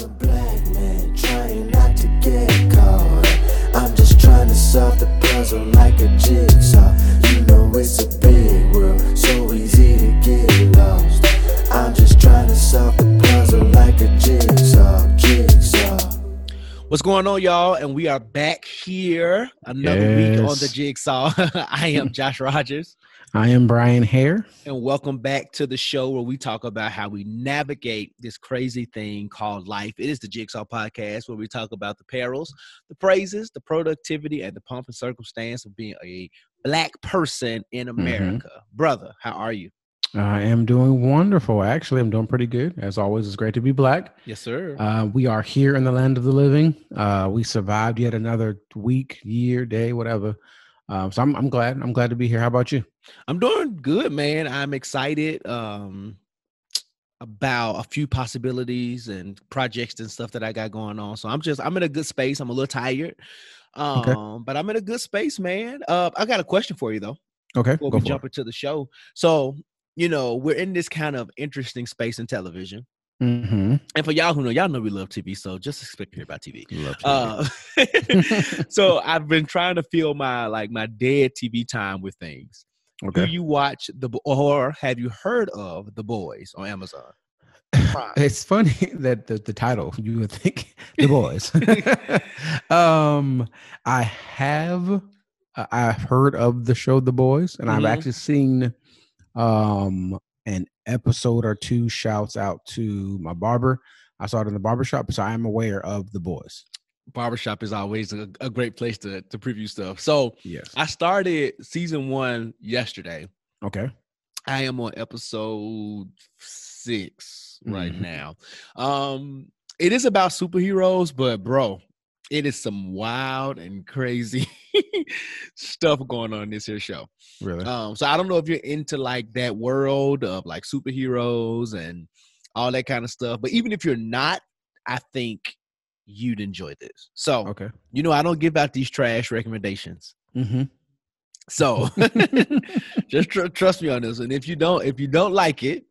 I'm a black man trying not to get caught. I'm just trying to solve the puzzle like a jigsaw. You know it's a big world, so easy to get lost. I'm just trying to solve the puzzle like a jigsaw, jigsaw. What's going on, y'all? And we are back here another week on the Jigsaw. I am Josh Rogers, I am Bryan Hare. and welcome back to the show where we talk about how we navigate this crazy thing called life. It is the Jigsaw Podcast where we talk about the perils, the praises, the productivity, and the pomp and circumstance of being a black person in America. Brother, how are you? I am doing wonderful. Actually, I'm doing pretty good. As always, it's great to be black. Yes, sir. Uh, we are here in the land of the living. Uh, we survived yet another week, year, day, whatever. Um, so I'm, I'm glad. I'm glad to be here. How about you? I'm doing good, man. I'm excited um about a few possibilities and projects and stuff that I got going on. So I'm just I'm in a good space. I'm a little tired. Um, Okay. but I'm in a good space, man. Uh I got a question for you though Okay, before we jump into the show. So, you know, we're in this kind of interesting space in television. Mm-hmm. And for y'all who know, y'all know we love TV, so just expect to hear about TV. Love Uh, so I've been trying to fill my like my dead TV time with things. Do you watch the or have you heard of the boys on Amazon? Prime? It's funny that the, the title you would think the boys. um, I have uh, I've heard of the show The Boys, and Mhm. I've actually seen um an episode or two. Shouts out to my barber. I saw it in the barber shop, so I am aware of The Boys. Barbershop is always a, a great place to to preview stuff. So Yes. I started season one yesterday. Okay. I am on episode six right Mhm. now. Um, it is about superheroes, but bro, it is some wild and crazy stuff going on in this here show. Really? Um, so I don't know if you're into like that world of like superheroes and all that kind of stuff. But even if you're not, I think you'd enjoy this. So okay. you know, I don't give out these trash recommendations. Mm-hmm. So just tr- trust me on this. And if you don't, if you don't like it,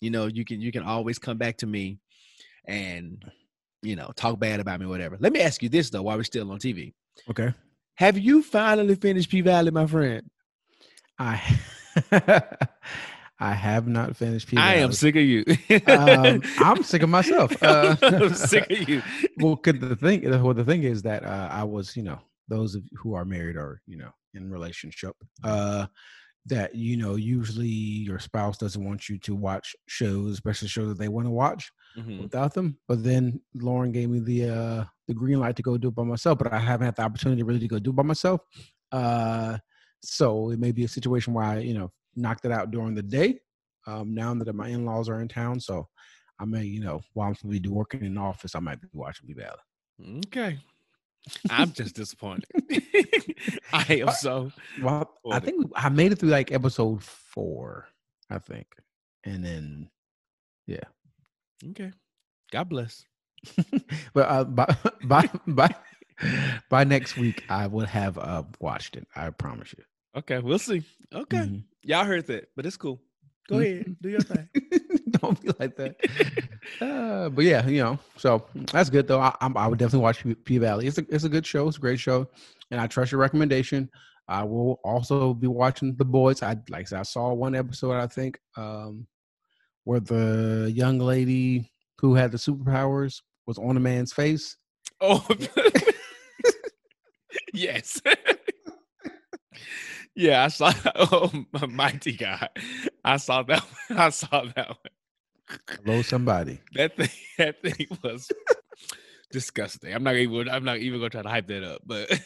you know, you can you can always come back to me and you know talk bad about me, whatever. Let me ask you this though, while we're still on TV. okay. Have you finally finished P Valley, my friend? I I have not finished. P I am sick of you. um, I'm sick of myself. Uh, I'm sick of you. well, 'cause the thing, well, the thing is that uh, I was, you know, those of who are married or you know in relationship, uh, that you know usually your spouse doesn't want you to watch shows, especially shows that they want to watch Mhm. without them. But then Lauren gave me the uh, the green light to go do it by myself, but I haven't had the opportunity really to go do it by myself. Uh, so it may be a situation where I, you know, knocked it out during the day. Um, now that my in laws are in town, so I may, you know, while I'm supposed to be working in the office, I might be watching P Valley. Okay. I'm just disappointed. I am so. Well, I think I made it through like episode four, I think, and then yeah. Okay. God bless. but uh, by by by by next week, I will have uh watched it. I promise you. Okay, we'll see. Okay. Mhm. Y'all heard that, but it's cool. Go ahead. Do your thing. Don't be like that. Uh, but yeah, you know, so that's good though. I, I'm, I would definitely watch P- P Valley. It's a it's a good show. It's a great show, and I trust your recommendation. I will also be watching The Boys. I like I said, I saw one episode. I think um, where the young lady who had the superpowers was on a man's face. Oh, yes. yeah, I saw. Oh, mighty God, I saw that. One. I saw that one. Hello, somebody. That thing. That thing was disgusting. I'm not even. I'm not even gonna try to hype that up. But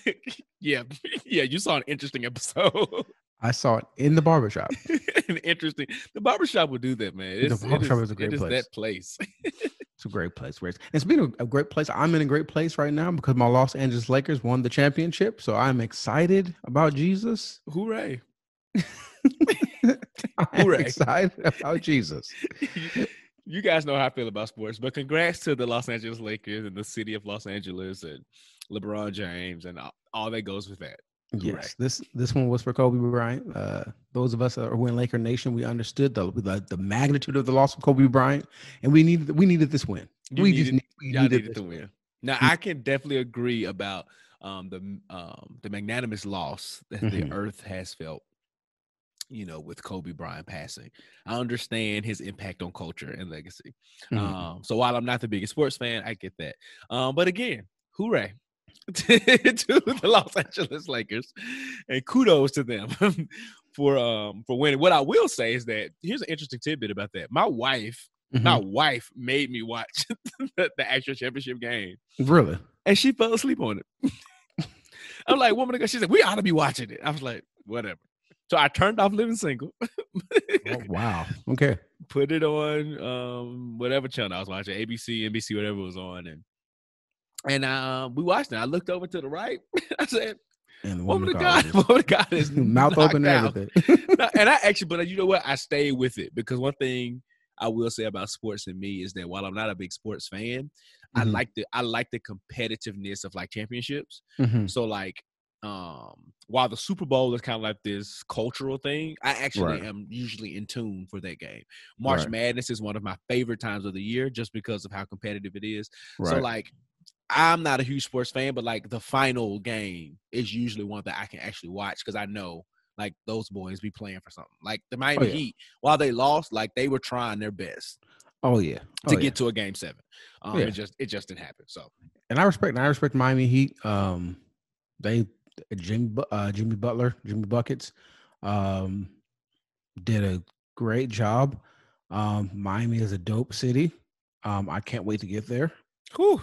yeah, yeah, you saw an interesting episode. I saw it in the barbershop. interesting. The barbershop would do that, man. The It's, it barbershop is a it great is place. That place. It's a great place. Where it's, and speaking of a great place, I'm in a great place right now because my Los Angeles Lakers won the championship. So I'm excited about Jesus. Hooray! I'm Hooray. excited about Jesus. you, you guys know how I feel about sports, but congrats to the Los Angeles Lakers and the city of Los Angeles and LeBron James and all, all that goes with that. Yes, Correct. this this one was for Kobe Bryant. Uh, those of us that were in Laker Nation, we understood the, the the magnitude of the loss of Kobe Bryant, and we needed we needed this win. You we needed, just need, we y'all needed needed this to win. win. Now I can definitely agree about um the um the magnanimous loss that the Mhm. earth has felt. You know, with Kobe Bryant passing, I understand his impact on culture and legacy. Mhm. Um, so while I'm not the biggest sports fan, I get that. Um, but again, hooray to the Los Angeles Lakers, and kudos to them for um for winning. What I will say is that here's an interesting tidbit about that. My wife, Mhm. my wife, made me watch the, the actual championship game, really. and she fell asleep on it. I'm like, woman, she said we ought to be watching it. I was like, whatever. So I turned off Living Single. Oh, wow. Okay. put it on um whatever channel I was watching, ABC, NBC, whatever was on, and and uh, we watched it. I looked over to the right. I said, And the "Woman of of God, woman of God is mouth open and knocked out." everything. And I actually, but you know what? I stayed with it because one thing I will say about sports and me is that while I'm not a big sports fan, I Mhm. like the I like the competitiveness of like championships. Mhm. So like um while the Super Bowl is kind of like this cultural thing, I actually Right. am usually in tune for that game. March Right. Madness is one of my favorite times of the year just because of how competitive it is. So like I'm not a huge sports fan, but like the final game is usually one that I can actually watch because I know like those boys be playing for something. Like the Miami yeah. Heat, while they lost, like they were trying their best oh yeah. to Oh, yeah. get to a game seven. Um, Yeah. it just it just didn't happen. So and I respect and I respect Miami Heat. Um, they Jimmy uh, Jimmy Butler, Jimmy buckets, um, did a great job. Um, Miami is a dope city. Um, I can't wait to get there. whew,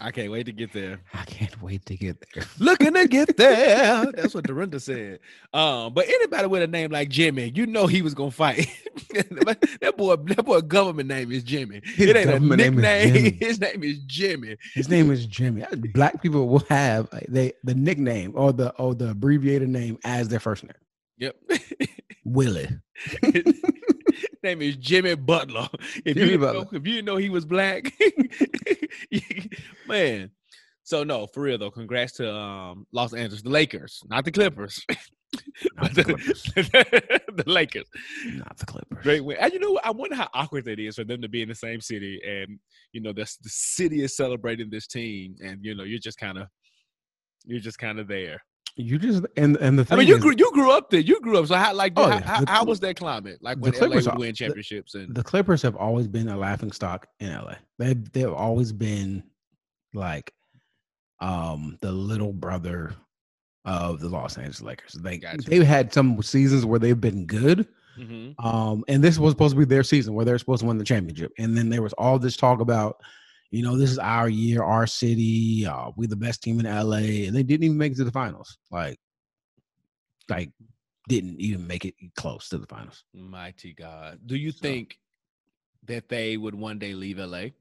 I can't wait to get there. I can't wait to get there. Looking to get there. That's what Dorinda said. Um, but anybody with a name like Jimmy, you know he was gonna fight. that boy, that boy government name is Jimmy. His it ain't a name nickname. Jimmy. His name is Jimmy. His name is Jimmy. Black people will have uh, they the nickname or the or the abbreviated name as their first name. Yep. Willie. Name is Jimmy Butler. If Jimmy you Butler. Know, if you didn't know he was black, man. So no, for real though. Congrats to um, Los Angeles, the Lakers, not the Clippers, Not the the, Clippers. the Lakers. Not the Clippers. Great win. And you know. I wonder how awkward it is for them to be in the same city, and you know, the the city is celebrating this team, and you know, you're just kind of, you're just kind of there. You just and and the thing I mean, you is, grew you grew up there. You grew up. So how like Oh, how, yeah. how, The- how was that climate? Like the when LA Clippers are- win championships and the Clippers have always been a laughing stock in LA. They they've always been like um the little brother of the Los Angeles Lakers. They Gotcha. they've had some seasons where they've been good. Mhm. Um, and this was supposed to be their season where they're supposed to win the championship. And then there was all this talk about, you know, this is our year, our city, uh, we the best team in LA, and they didn't even make it to the finals. Like, like didn't even make it close to the finals. Mighty God. Do you So- think that they would one day leave LA?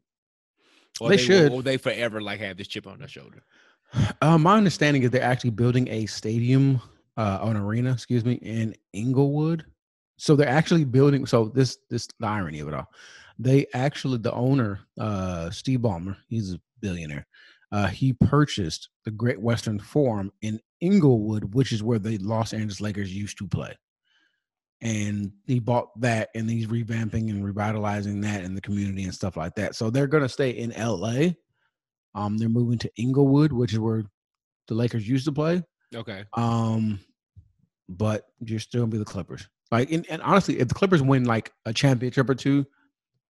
Or They will- should. Or they forever like have this chip on their shoulder? Uh, my understanding is they're actually building a stadium, uh, an arena, excuse me, in Inglewood. So they're actually building. So this, this, the irony of it all, they actually, the owner, uh, Steve Ballmer, he's a billionaire. Uh, he purchased the Great Western Forum in Inglewood, which is where the Los Angeles Lakers used to play. And he bought that, and he's revamping and revitalizing that in the community and stuff like that. So they're going to stay in LA. Um, they're moving to Inglewood, which is where the Lakers used to play. Okay. Um, but you're still gonna be the Clippers. Like, and, and honestly, if the Clippers win like a championship or two,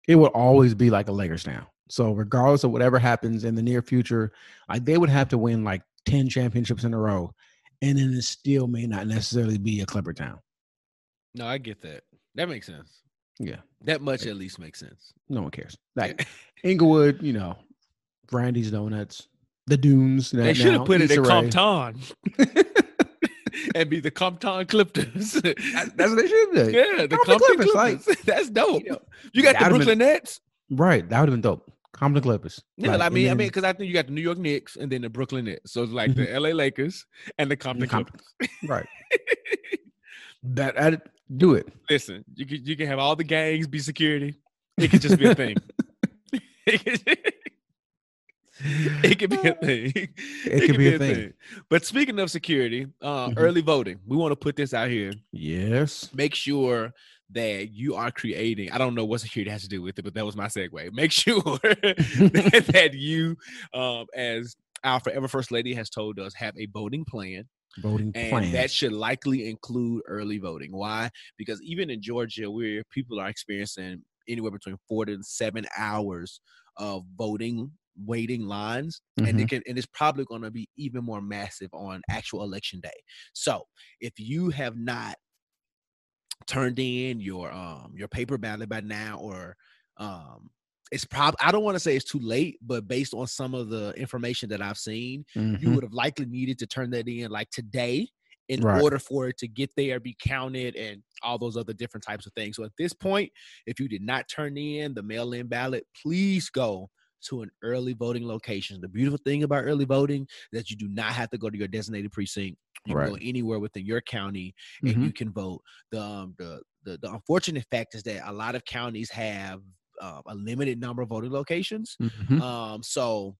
it would always be like a Lakers now. So regardless of whatever happens in the near future, like they would have to win like ten championships in a row, and then it still may not necessarily be a Clipper town. No, I get that. That makes sense. Yeah, That much at least makes sense. no one cares. Like Inglewood, you know, Randy's Donuts, the Dunes. They should have put it at Compton and be the Compton Clippers. That- That's what they should do. yeah, the Compton Clippers, Clippers. like, That's dope. you know, you got the Brooklyn been- Nets. Right, that would have been dope. Compton Clippers. Yeah, Like, I mean, I mean, because I think you got the New York Knicks and then the Brooklyn Nets. So it's like the mm-hmm. LA Lakers and the Compton Compton. Clippers. right. that I do it. Listen, you can you can have all the gangs be security. It could just be a thing. it, could, be a thing. It, could be a thing. But speaking of security, uh, Mhm. early voting. We want to put this out here. Yes. Make sure that you are creating. I don't know what security has to do with it, but that was my segue. Make sure that, that you, um, as our forever first lady has told us, have a voting plan. Voting And plan. that should likely include early voting. Why? Because even in Georgia, where people are experiencing anywhere between four to seven hours of voting waiting lines, and Mhm. it can and it's probably going to be even more massive on actual election day. So if you have not turned in your um your paper ballot by now, or um it's probably I don't want to say it's too late, but based on some of the information that I've seen, you Mhm. would have likely needed to turn that in like today in Right. order for it to get there, be counted, and all those other different types of things. So at this point, if you did not turn in the mail-in ballot, please go to an early voting location. The beautiful thing about early voting is that you do not have to go to your designated precinct. You can go anywhere within your county and Mhm. you can vote. The, um, the the the unfortunate fact is that a lot of counties have uh, a limited number of voting locations. Mhm. Um, so,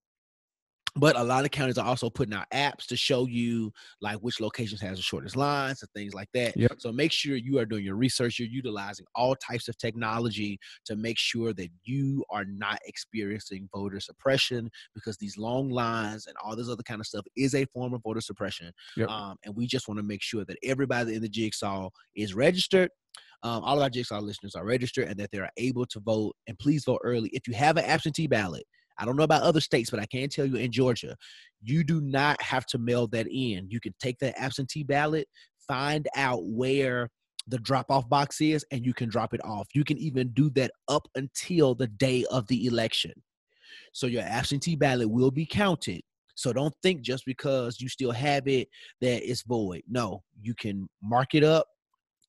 but a lot of counties are also putting out apps to show you like which locations has the shortest lines and things like that. Yep. So make sure you are doing your research. You're utilizing all types of technology to make sure that you are not experiencing voter suppression because these long lines and all this other kind of stuff is a form of voter suppression. Yep. Um, and we just want to make sure that everybody in the jigsaw is registered. Um, all of our jigsaw listeners are registered and that they are able to vote. And please vote early. If you have an absentee ballot, I don't know about other states, but I can tell you in Georgia, you do not have to mail that in. You can take that absentee ballot, find out where the drop off box is, and you can drop it off. You can even do that up until the day of the election. So your absentee ballot will be counted. So don't think just because you still have it that it's void. No, you can mark it up,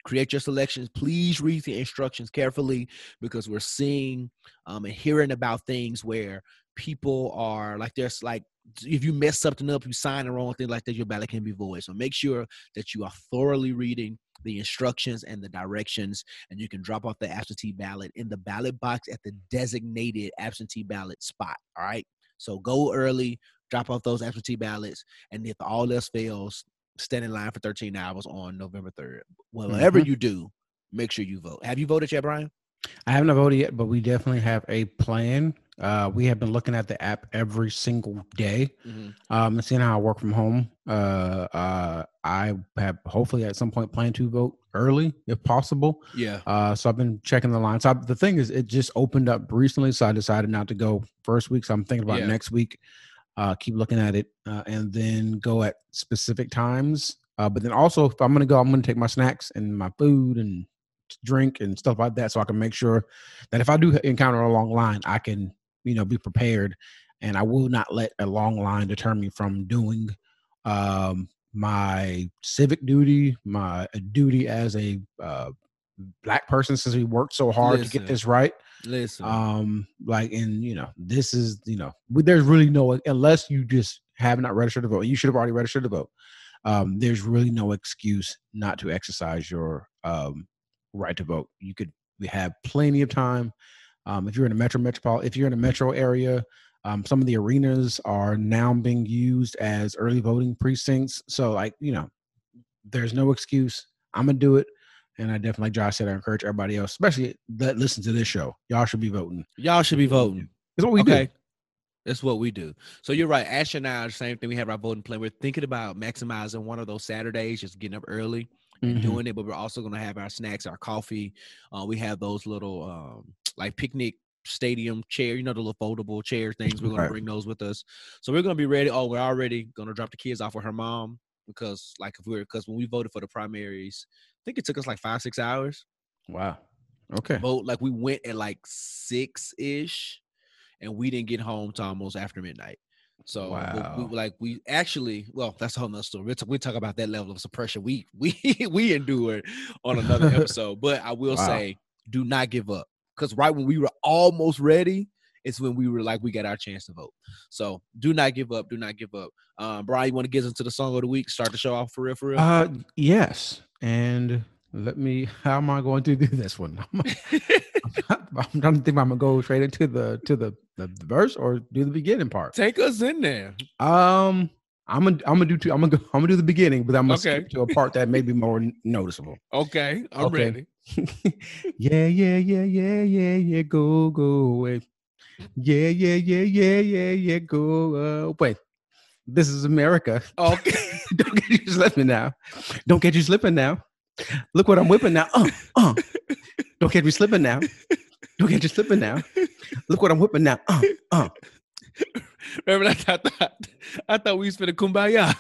create your selections. Please read the instructions carefully because we're seeing um, and hearing about things where people are like there's like if you mess something up, you sign the wrong thing like that, your ballot can be void. So make sure that you are thoroughly reading the instructions and the directions, and you can drop off the absentee ballot in the ballot box at the designated absentee ballot spot. All right. So go early, drop off those absentee ballots, and if all else fails, stand in line for 13 hours on November 3rd. Whatever you do, make sure you vote. Have you voted yet, Bryan? I haven't voted yet, but we definitely have a plan. Uh, we have been looking at the app every single day, um, and seeing how I work from home. Uh, uh, I have hopefully at some point plan to vote early if possible. Yeah. Uh, so I've been checking the line. So I, the thing is, it just opened up recently, so I decided not to go first week. So I'm thinking about Yeah. next week. Uh, keep looking at it, uh, and then go at specific times. Uh, but then also, if I'm gonna go, I'm gonna take my snacks and my food and drink and stuff like that, so I can make sure that if I do encounter a long line, I can, you know, be prepared. And I will not let a long line deter me from doing um, my civic duty, my duty as a uh, black person, since we worked so hard to get this right. Listen. Um, like, and you know, this is, you know, there's really no unless you just have not registered to vote. You should have already registered to vote. Um, there's really no excuse not to exercise your um right to vote. You could have plenty of time. Um, if you're in a metro metropolitan, if you're in a metro area, um, some of the arenas are now being used as early voting precincts. So, like, you know, there's no excuse. I'm gonna do it. And I definitely, like Josh said, I encourage everybody else, especially that listen to this show. Y'all should be voting. Y'all should be voting. It's what we do. okay. do. That's what we do. So you're right. Ash and I are the same thing. We have our voting plan. We're thinking about maximizing one of those Saturdays, just getting up early and Mhm. doing it. But we're also going to have our snacks, our coffee. Uh, we have those little um, like picnic stadium chair, you know, the little foldable chair things. We're going Right. to bring those with us. So we're going to be ready. Oh, we're already going to drop the kids off with her mom because, like, if we were because when we voted for the primaries, I think it took us like five six hours Wow. Okay. vote. Like we went at like six ish, and we didn't get home to almost after midnight. So but we, Wow. like we actually, well, that's a whole nother story. We'll, talk- we'll talk about that level of suppression we we we endured on another episode. But I will Wow. say, do not give up because right when we were almost ready, it's when we were like we got our chance to vote. So do not give up. Do not give up. Um, Bryan, you want to get into the song of the week? Start the show off for real, for real. Uh, yes. And let me. How am I going to do this one? I'm trying to think. I'm gonna go straight into the to the, the the verse or do the beginning part. Take us in there. Um, I'm gonna I'm gonna do two. I'm gonna go. I'm gonna do the beginning, but I'm gonna Okay. skip to a part that may be more noticeable. Okay, I'm Okay. ready. yeah, yeah, yeah, yeah, yeah, yeah, go, go away. Yeah, yeah, yeah, yeah, yeah, yeah, go away. This is America. Okay. Don't get you slipping now. Don't get you slipping now. Look what I'm whipping now. Uh, uh. Don't get me slipping now. Don't get you slipping now. Look what I'm whipping now. Uh, uh. Remember, I thought, I thought we was finna kumbaya.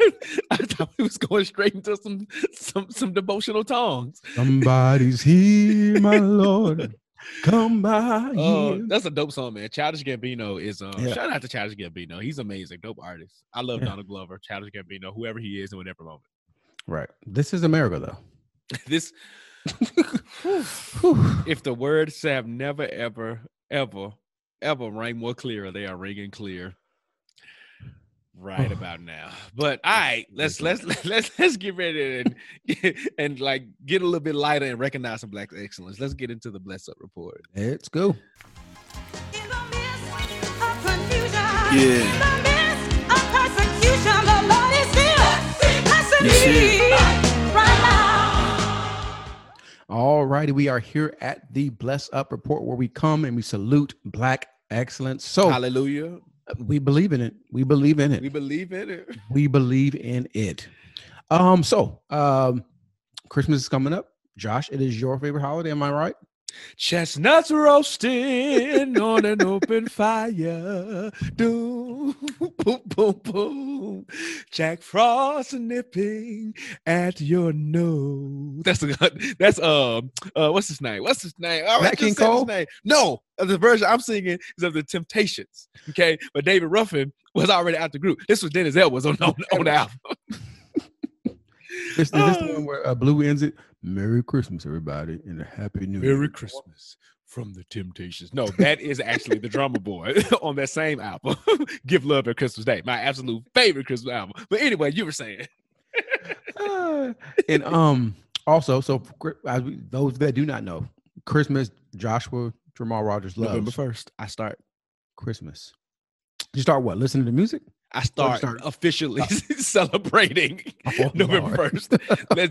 I thought we was going straight into some some some devotional tongues. Somebody's here, my Lord. Come by Oh, here. that's a dope song, man. Childish Gambino is um Yeah. shout out to Childish Gambino. He's amazing, dope artist. I love Yeah. Donald Glover, Childish Gambino, whoever he is in whatever moment. Right. This is America, though. This if the words have never ever ever ever rang more clear, they are ringing clear right about now. But all right, let's let's let's let's get ready and and like get a little bit lighter and recognize some black excellence. Let's get into the bless up report. Let's go. In the midst of confusion, Yeah. in the midst of persecution, the Lord is still blessing Yes, he me right now. All righty. We are here at the Bless Up Report where we come and we salute black excellence. So Hallelujah. We believe in it. We believe in it. We believe in it. we believe in it. Um, so um Christmas is coming up. Josh, it is your favorite holiday, am I right? Chestnuts roasting on an open fire. Doom, boom, boom, boom. Jack Frost nipping at your nose. That's a, that's um uh what's his name? What's his name? Oh, Nat King Cole? name. No, uh, the version I'm singing is of the Temptations. Okay, but David Ruffin was already out the group. This was Dennis Edwards on on, on the album. This, is this the Oh. one where uh, Blue ends it. Merry Christmas, everybody, and a happy new year. Merry Christmas from the Temptations. No, that is actually the drummer boy on that same album. Give Love at Christmas Day, my absolute favorite Christmas album. But anyway, you were saying Ah, and um also so for as we, those that do not know christmas joshua jamal rogers loves November first, I start. christmas you start what listening to music I oh, start, start- officially celebrating Oh, November first.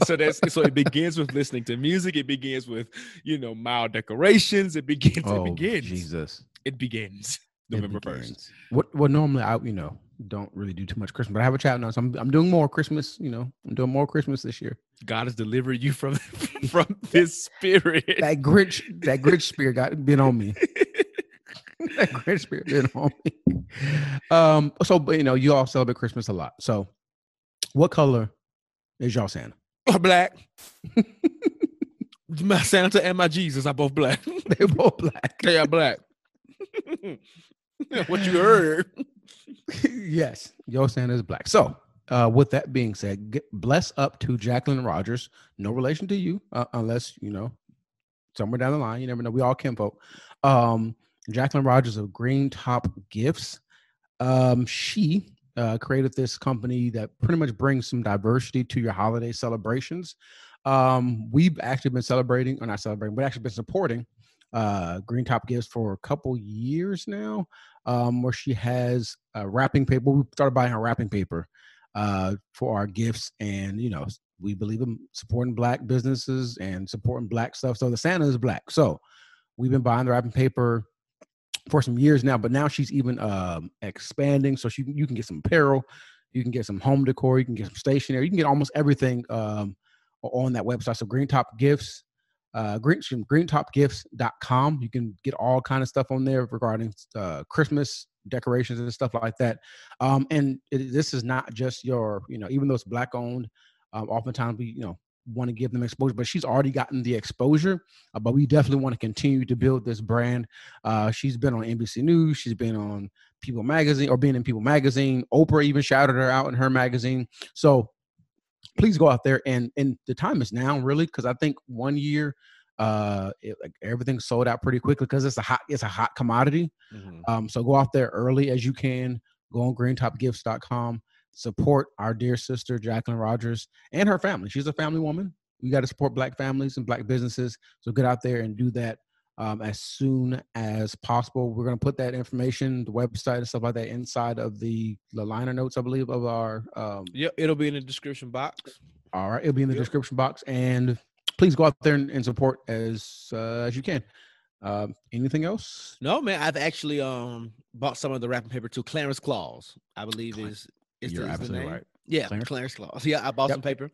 so that's so it begins with listening to music. It begins with you know mild decorations. It begins. oh it begins. jesus It begins November first. what what normally i you know don't really do too much christmas but i have a chat now so i'm, I'm doing more christmas you know i'm doing more christmas this year God has delivered you from from this spirit. that grinch that grinch spirit got been on me that grinch spirit been on me um so but you know you all celebrate christmas a lot so what color is y'all santa black. my Santa and my Jesus are both black. they're both black they are black. what you heard? yes, your Santa is black. So, uh, with that being said, get, bless up to Jacquelyn Rodgers. No relation to you, uh, unless you know somewhere down the line. You never know. We all kinfolk. Um, Jacquelyn Rodgers of Greentop Gifts. Um, she uh, created this company that pretty much brings some diversity to your holiday celebrations. Um, we've actually been celebrating, or not celebrating, but actually been supporting uh, Greentop Gifts for a couple years now um, where she has uh, wrapping paper. We started buying her wrapping paper uh, for our gifts, and you know, we believe in supporting black businesses and supporting black stuff. So the Santa is black. So we've been buying the wrapping paper for some years now, but now she's even um, expanding. So she you can get some apparel, you can get some home decor, you can get some stationery, you can get almost everything um, on that website. So Greentop Gifts uh, green, greentopgifts.com. You can get all kind of stuff on there regarding uh, Christmas decorations and stuff like that. Um, and it, this is not just your, you know, even though it's black owned, um, oftentimes we, you know, want to give them exposure, but she's already gotten the exposure. Uh, but we definitely want to continue to build this brand. Uh, she's been on NBC News. She's been on People Magazine or being in People Magazine. Oprah even shouted her out in her magazine. So please go out there and and the time is now really because I think one year uh it, like everything sold out pretty quickly because it's a hot it's a hot commodity um so go out there early as you can go on greentopgifts.com support our dear sister jacquelyn rodgers and her family she's a family woman we got to support black families and black businesses so get out there and do that um, as soon as possible we're going to put that information the website and stuff like that inside of the, the liner notes i believe of our um, Yep, it'll be in the description box. all right, it'll be in the Yep. description box. And please go out there and, and support as uh, as you can. Um, anything else? No, man, I've actually um bought some of the wrapping paper too. Clarence Claus, I believe is is You're the, is the absolutely name. right. Yeah, Clarence. Clarence. Claus. Yeah, I bought Yep. some paper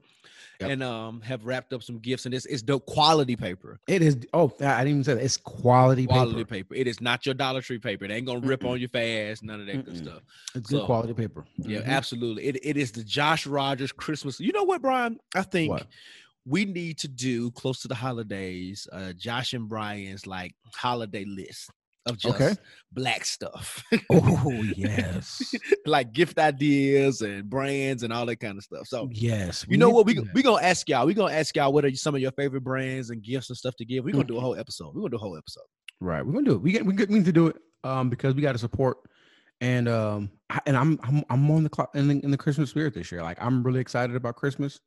Yep. and um have wrapped up some gifts, and it's it's dope quality paper. It is. Oh, I didn't even say that. It's quality, Quality paper. paper. It is not your Dollar Tree paper. It ain't gonna rip Mm-mm. on you fast. None of that good Mm-mm. stuff. It's good quality paper. Yeah, Mhm. absolutely. It it is the Josh Rogers Christmas. You know what, Bryan? I think What? we need to do close to the holidays. Uh, Josh and Bryan's like holiday list of just Okay. black stuff. Oh yes, like gift ideas and brands and all that kind of stuff. So yes. you know what? We we gonna ask y'all. We gonna ask y'all what are some of your favorite brands and gifts and stuff to give. We're gonna do a Mm-hmm. whole episode. We're gonna do a whole episode. right. We're gonna do it. We get we, get, we need to do it um because we got to support and um I, and I'm I'm I'm on the clock in the, in the Christmas spirit this year. Like I'm really excited about Christmas.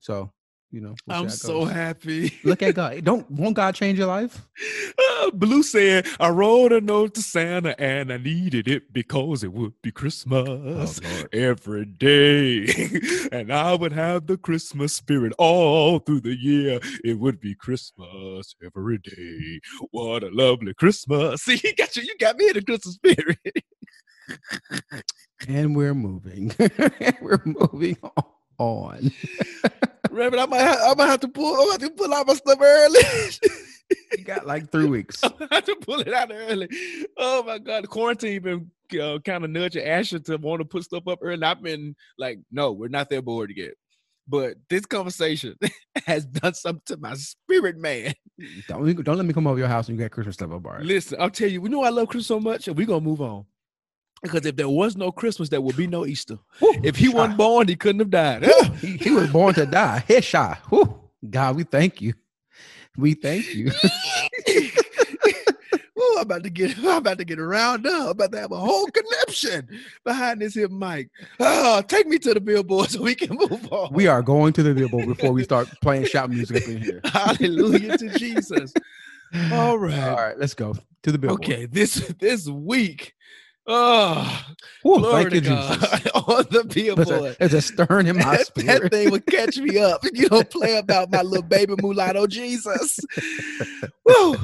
So you know, I'm so happy. Look at God. Don't won't God change your life? Uh, Blue said, I wrote a note to Santa and I needed it because it would be Christmas Oh, every day. and I would have the Christmas spirit all through the year. It would be Christmas every day. What a lovely Christmas. See, you got you, you got me in the Christmas spirit. And we're moving. we're moving on. On, remember, I might have, I might have to pull I might have to pull out my stuff early. You got like three weeks. I have to pull it out early. Oh my god, the quarantine been uh, kind of nudging Asher to want to put stuff up early. I've been like, no, we're not that bored yet. But this conversation has done something to my spirit, man. Don't don't let me come over your house and you got Christmas stuff up. All right. Listen, I'll tell you, we know I love Christmas so much, and we're gonna move on. Because if there was no Christmas, there would be no Easter. Woo, If he shot. wasn't born, he couldn't have died. He, he was born to die. Headshot. Woo. God, we thank you. We thank you. Ooh, I'm about to get I'm about to get around up. I'm about to have a whole conniption behind this here mic. Oh, take me to the billboard so we can move on. we are going to the billboard before we start playing shout music up in here. Hallelujah to Jesus. All right. All right, let's go to the billboard. Okay, this this week. Oh, glory thank you, God. Jesus. on the billboard. a, there's a stirring in my that, that thing would catch me up. You don't play about my little baby mulatto Jesus. Woo.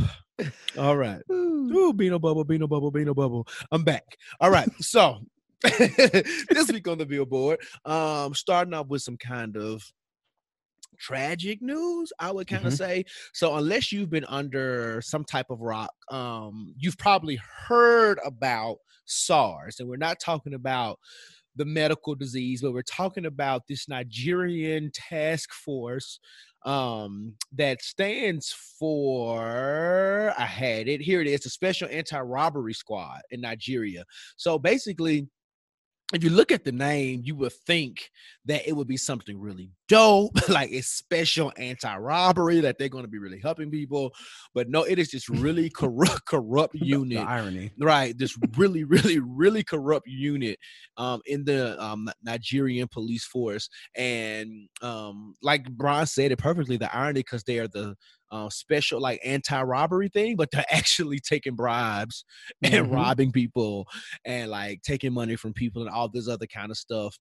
All right. Ooh, Beano Bubble, Beano Bubble, Beano Bubble. I'm back. All right. So this week on the billboard, um, starting off with some kind of tragic news, I would kind of Mhm. say. So unless you've been under some type of rock, um, you've probably heard about SARS, and we're not talking about the medical disease, but we're talking about this Nigerian task force um, that stands for I had it here. It is the Special Anti-Robbery Squad in Nigeria. So basically, if you look at the name, you would think that it would be something really dope, like it's special anti-robbery that they're going to be really helping people. But no, it is just really corrupt, corrupt unit The irony. right this really really really corrupt unit um in the um nigerian police force and um like bryan said it perfectly the irony because they are the uh, special like anti-robbery thing but they're actually taking bribes and Mhm. robbing people and like taking money from people and all this other kind of stuff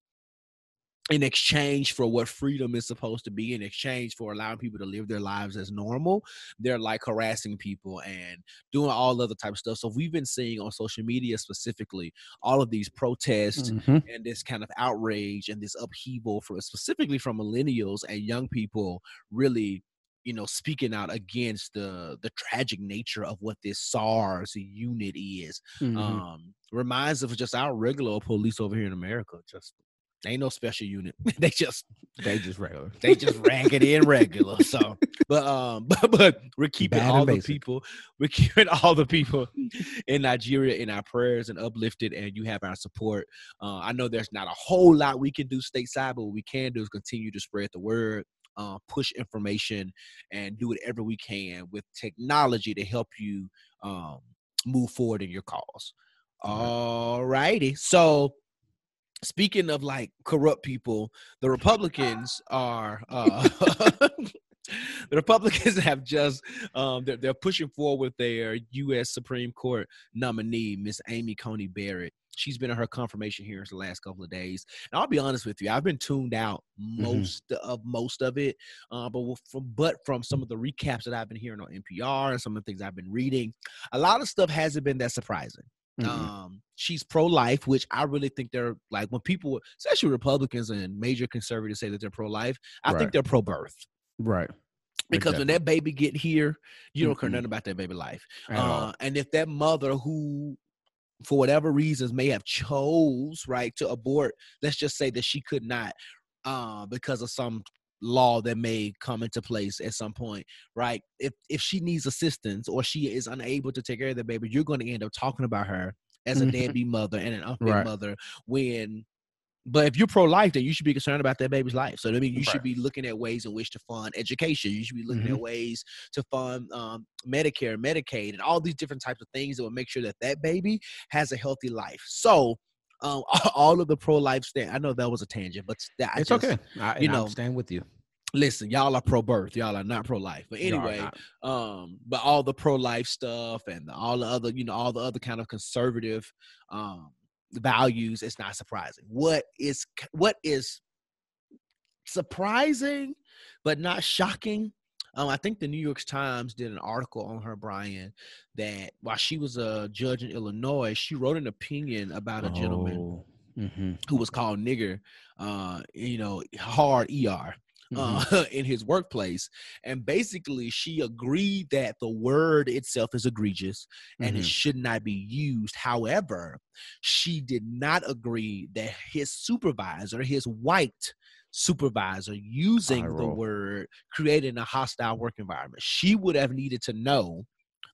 in exchange for what freedom is supposed to be in exchange for allowing people to live their lives as normal they're like harassing people and doing all other type of stuff so we've been seeing on social media specifically all of these protests Mhm. and this kind of outrage and this upheaval from specifically from millennials and young people really you know speaking out against the the tragic nature of what this SARS unit is Mhm. um reminds of just our regular police over here in America just ain't no special unit they just they just regular. they just ragged in regular. So, but um, but, but we're keeping Bad all the people, we're keeping all the people in Nigeria in our prayers and uplifted, and you have our support. Uh, I know there's not a whole lot we can do stateside, but what we can do is continue to spread the word. Uh, push information and do whatever we can with technology to help you um, move forward in your cause. All righty. So, speaking of like corrupt people, the Republicans are uh the Republicans have just um, they're, they're pushing forward with their U.S. Supreme Court nominee, Miss Amy Coney Barrett. She's been in her confirmation hearings the last couple of days, and I'll be honest with you, I've been tuned out most of most of it, uh, but from but from some of the recaps that I've been hearing on NPR and some of the things I've been reading, a lot of stuff hasn't been that surprising. Mhm. Um, she's pro-life, which I really think they're like when people, especially Republicans and major conservatives, say that they're pro-life. I Right. think they're pro-birth right. because when that baby get here, you don't care nothing about that baby life. Uh, and if that mother who, for whatever reasons, may have chose right to abort, let's just say that she could not, uh, because of some law that may come into place at some point, right? If if she needs assistance or she is unable to take care of the baby, you're going to end up talking about her as a Mhm. deadbeat mother and an unfit Right. mother when. But if you're pro-life, then you should be concerned about that baby's life. So I mean, you should be looking at ways in which to fund education. You should be looking Mhm. at ways to fund um, Medicare, Medicaid, and all these different types of things that will make sure that that baby has a healthy life. So, um, all of the pro-life stand. I know that was a tangent, but that I it's just- okay. I, you know, know, stand with you. Listen, y'all are pro-birth. Y'all are not pro-life. But anyway, um, but all the pro-life stuff and all the other, you know, all the other kind of conservative um values, it's not surprising. What is what is surprising but not shocking? Um, I think the New York Times did an article on her, Bryan, that while she was a judge in Illinois, she wrote an opinion about a gentleman Oh. Mhm. who was called nigger, uh, you know, hard ER uh, Mhm. in his workplace. And basically, she agreed that the word itself is egregious and it Mhm. should not be used. However, she did not agree that his supervisor, his white supervisor, using the word created a hostile work environment. She would have needed to know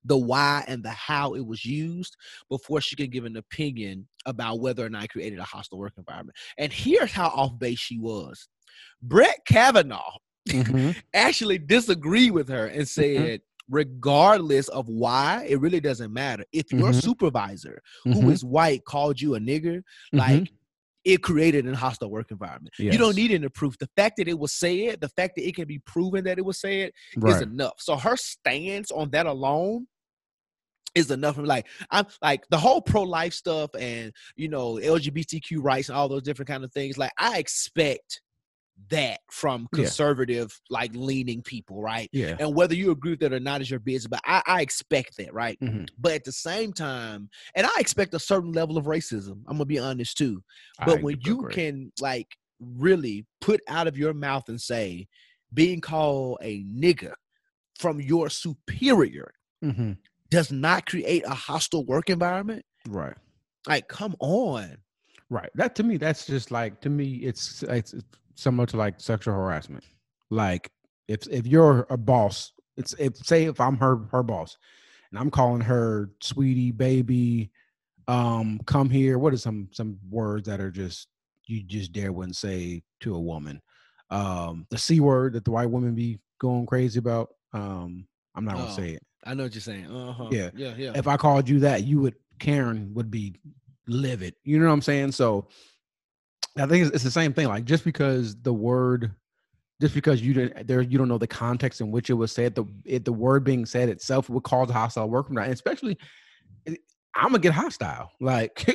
the why and the how it was used before she could give an opinion about whether or not it created a hostile work environment. And here's how off base she was. Brett Kavanaugh Mhm. actually disagreed with her and said, regardless of why, it really doesn't matter. If your Mhm. supervisor, who is Mhm. white, called you a nigger, Mhm. like it created a hostile work environment. You don't need any proof. The fact that it was said, the fact that it can be proven that it was said, is enough. So her stance on that alone is enough. I'm like, I'm like the whole pro life stuff and you know LGBTQ rights and all those different kind of things. Like I expect that from Yeah. conservative, like leaning people, right? Yeah. And whether you agree with that or not is your business, but I, I expect that, right? Mhm. But at the same time, and I expect a certain level of racism. I'm gonna be honest too. But I when you can like really put out of your mouth and say, being called a nigger from your superior Mhm. does not create a hostile work environment. right. Like, come on. Right. That to me, that's just like to me, it's it's similar to like sexual harassment. Like if if you're a boss, it's if say if I'm her her boss, and I'm calling her sweetie, baby, um, come here. What are some some words that are just you just dare wouldn't say to a woman? Um, the c word that the white women be going crazy about. Um, I'm not gonna Oh. say it. I know what you're saying. Uh-huh. Yeah. Yeah, yeah. if I called you that, you would Karen would be livid. You know what I'm saying? So I think it's, the same thing. Like just because the word, just because you didn't there, you don't know the context in which it was said. The it, the word being said itself would cause a hostile work from that. And especially, I'm gonna get hostile. Like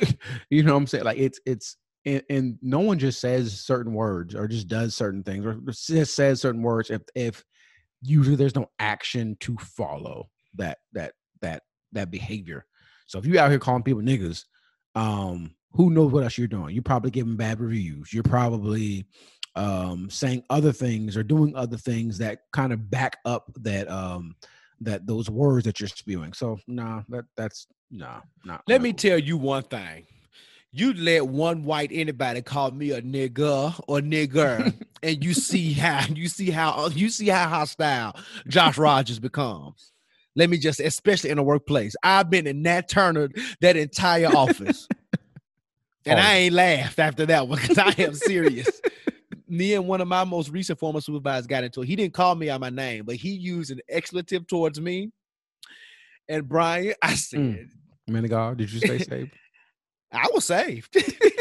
you know what I'm saying? Like it's it's. And, and no one just says certain words or just does certain things or just says certain words if if usually there's no action to follow that that that that behavior. So if you out here calling people niggas, um, who knows what else you're doing? You're probably giving bad reviews. You're probably um saying other things or doing other things that kind of back up that um that those words that you're spewing. So nah, that that's nah, nah. Let nah. me tell you one thing. You let one white anybody call me a nigger or nigger, and you see how you see how you see how hostile Josh Rogers becomes. Let me just, especially in the workplace, I've been in Nat Turner that entire office, and Oh. I ain't laughed after that one because I am serious. Me and one of my most recent former supervisors got into it. He didn't call me on my name, but he used an expletive towards me. And Bryan, I said, Mm. Man of God, did you stay safe? I was saved.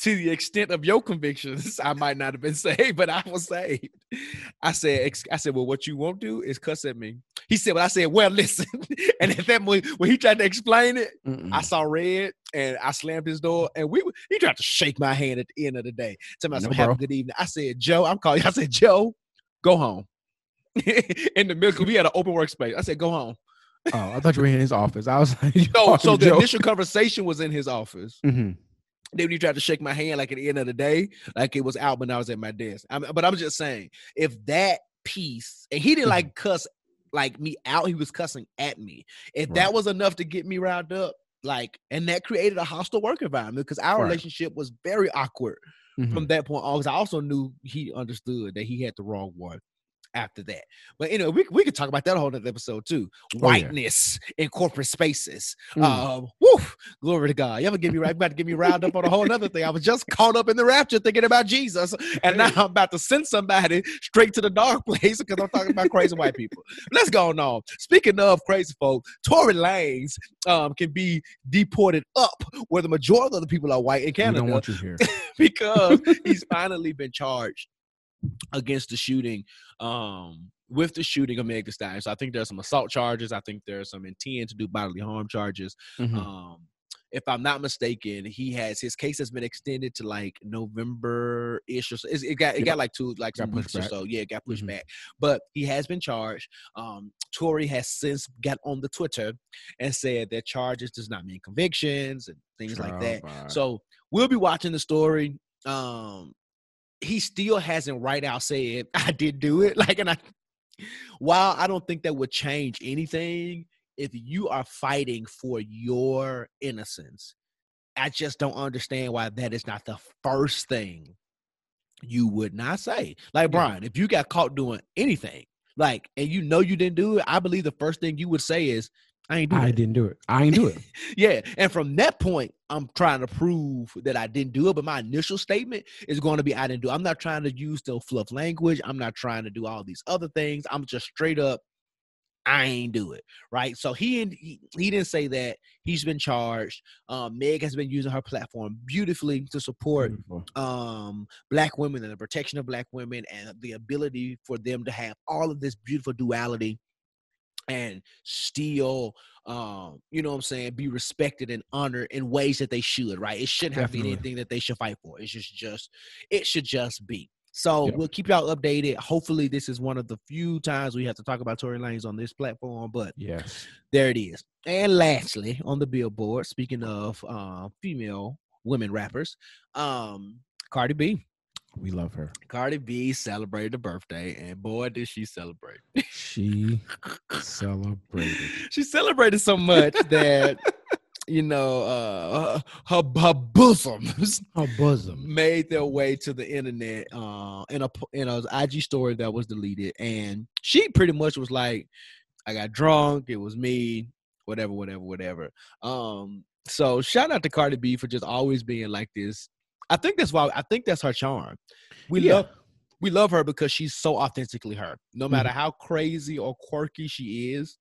to the extent of your convictions, I might not have been saved, but I was saved. I said, ex- I said, well, what you won't do is cuss at me. He said, well, I said, well, listen. and at that point, when he tried to explain it, Mm-mm. I saw red and I slammed his door and we he tried to shake my hand at the end of the day. Tell me, No, have a good evening. I said, Joe, I'm calling you. I said, Joe, go home. in the middle, we had an open workspace. I said, go home. oh, I thought you were in his office. I was like, No, so the Joe? initial conversation was in his office. Mhm. Then when he tried to shake my hand, like at the end of the day, like it was out when I was at my desk. I mean, but I'm just saying, if that piece, and he didn't Mhm. like cuss like me out, he was cussing at me. If Right. that was enough to get me riled up, like, and that created a hostile work environment because our Right. relationship was very awkward Mhm. from that point on. Because I also knew he understood that he had the wrong one after that. But anyway, we, we could talk about that whole other episode too. Oh, yeah. Whiteness in corporate spaces. Mm. Um, woo, glory to God. You ever get me right? About to get me riled up on a whole other thing. I was just caught up in the rapture thinking about Jesus, and now I'm about to send somebody straight to the dark place because I'm talking about crazy white people. Let's go on. Speaking of crazy folk, Tory Lanez um, can be deported up, where the majority of the people are white in Canada don't want you here. because he's finally been charged against the shooting um with the shooting of Meg Stallion. So I think there's some assault charges. I think there's some intent to do bodily harm charges. Mhm. Um if I'm not mistaken, he has his case has been extended to like November ish or so. It's- It got it Yep. got like two like Got some weeks or so. Yeah, it got pushed Mhm. back. But he has been charged. Um Tory has since got on the Twitter and said that charges does not mean convictions and things like that. Bye. So we'll be watching the story. Um, he still hasn't right out said I did do it. Like, and I, while I don't think that would change anything, if you are fighting for your innocence, I just don't understand why that is not the first thing you would not say. Like. Bryan, if you got caught doing anything, like, and you know you didn't do it, I believe the first thing you would say is, "I ain't do I that." didn't do it. I ain't do it. Yeah, and from that point, I'm trying to prove that I didn't do it. But my initial statement is going to be I didn't do. it. I'm not trying to use the fluff language. I'm not trying to do all these other things. I'm just straight up. I ain't do it right. So he he, he didn't say that. He's been charged. Um, Meg has been using her platform beautifully to support Beautiful. um black women and the protection of black women and the ability for them to have all of this beautiful duality and still um you know what i'm saying be respected and honored in ways that they should right it shouldn't have to be anything that they should fight for it's just just it should just be so Yep. we'll keep y'all updated hopefully this is one of the few times we have to talk about Tory Lanez on this platform but Yes. there it is. And lastly, on the billboard, speaking of uh, female women rappers, um, Cardi B. We love her. Cardi B celebrated a birthday, and boy, did she celebrate. She celebrated. she celebrated so much that, you know, uh, her, her bosoms Her bosom. made their way to the internet uh, in a in a IG story that was deleted, and she pretty much was like, "I got drunk. It was me. Whatever, whatever, whatever." Um, so shout out to Cardi B for just always being like this. I think that's why I think that's her charm. We Yeah. love we love her because she's so authentically her. No matter how crazy or quirky she is,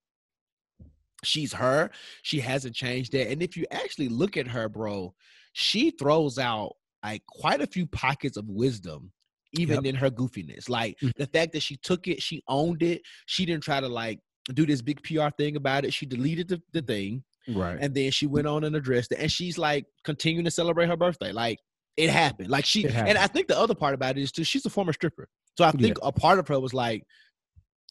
she's her. She hasn't changed that. And if you actually look at her, bro, she throws out like quite a few pockets of wisdom even Yep. in her goofiness. Like Mhm. the fact that she took it, she owned it. She didn't try to like do this big PR thing about it. She deleted the, the thing Right. and then she went on and addressed it. And she's like continuing to celebrate her birthday. Like it happened. Like she and. I think the other part about it is too, she's a former stripper. So I think a part of her was like,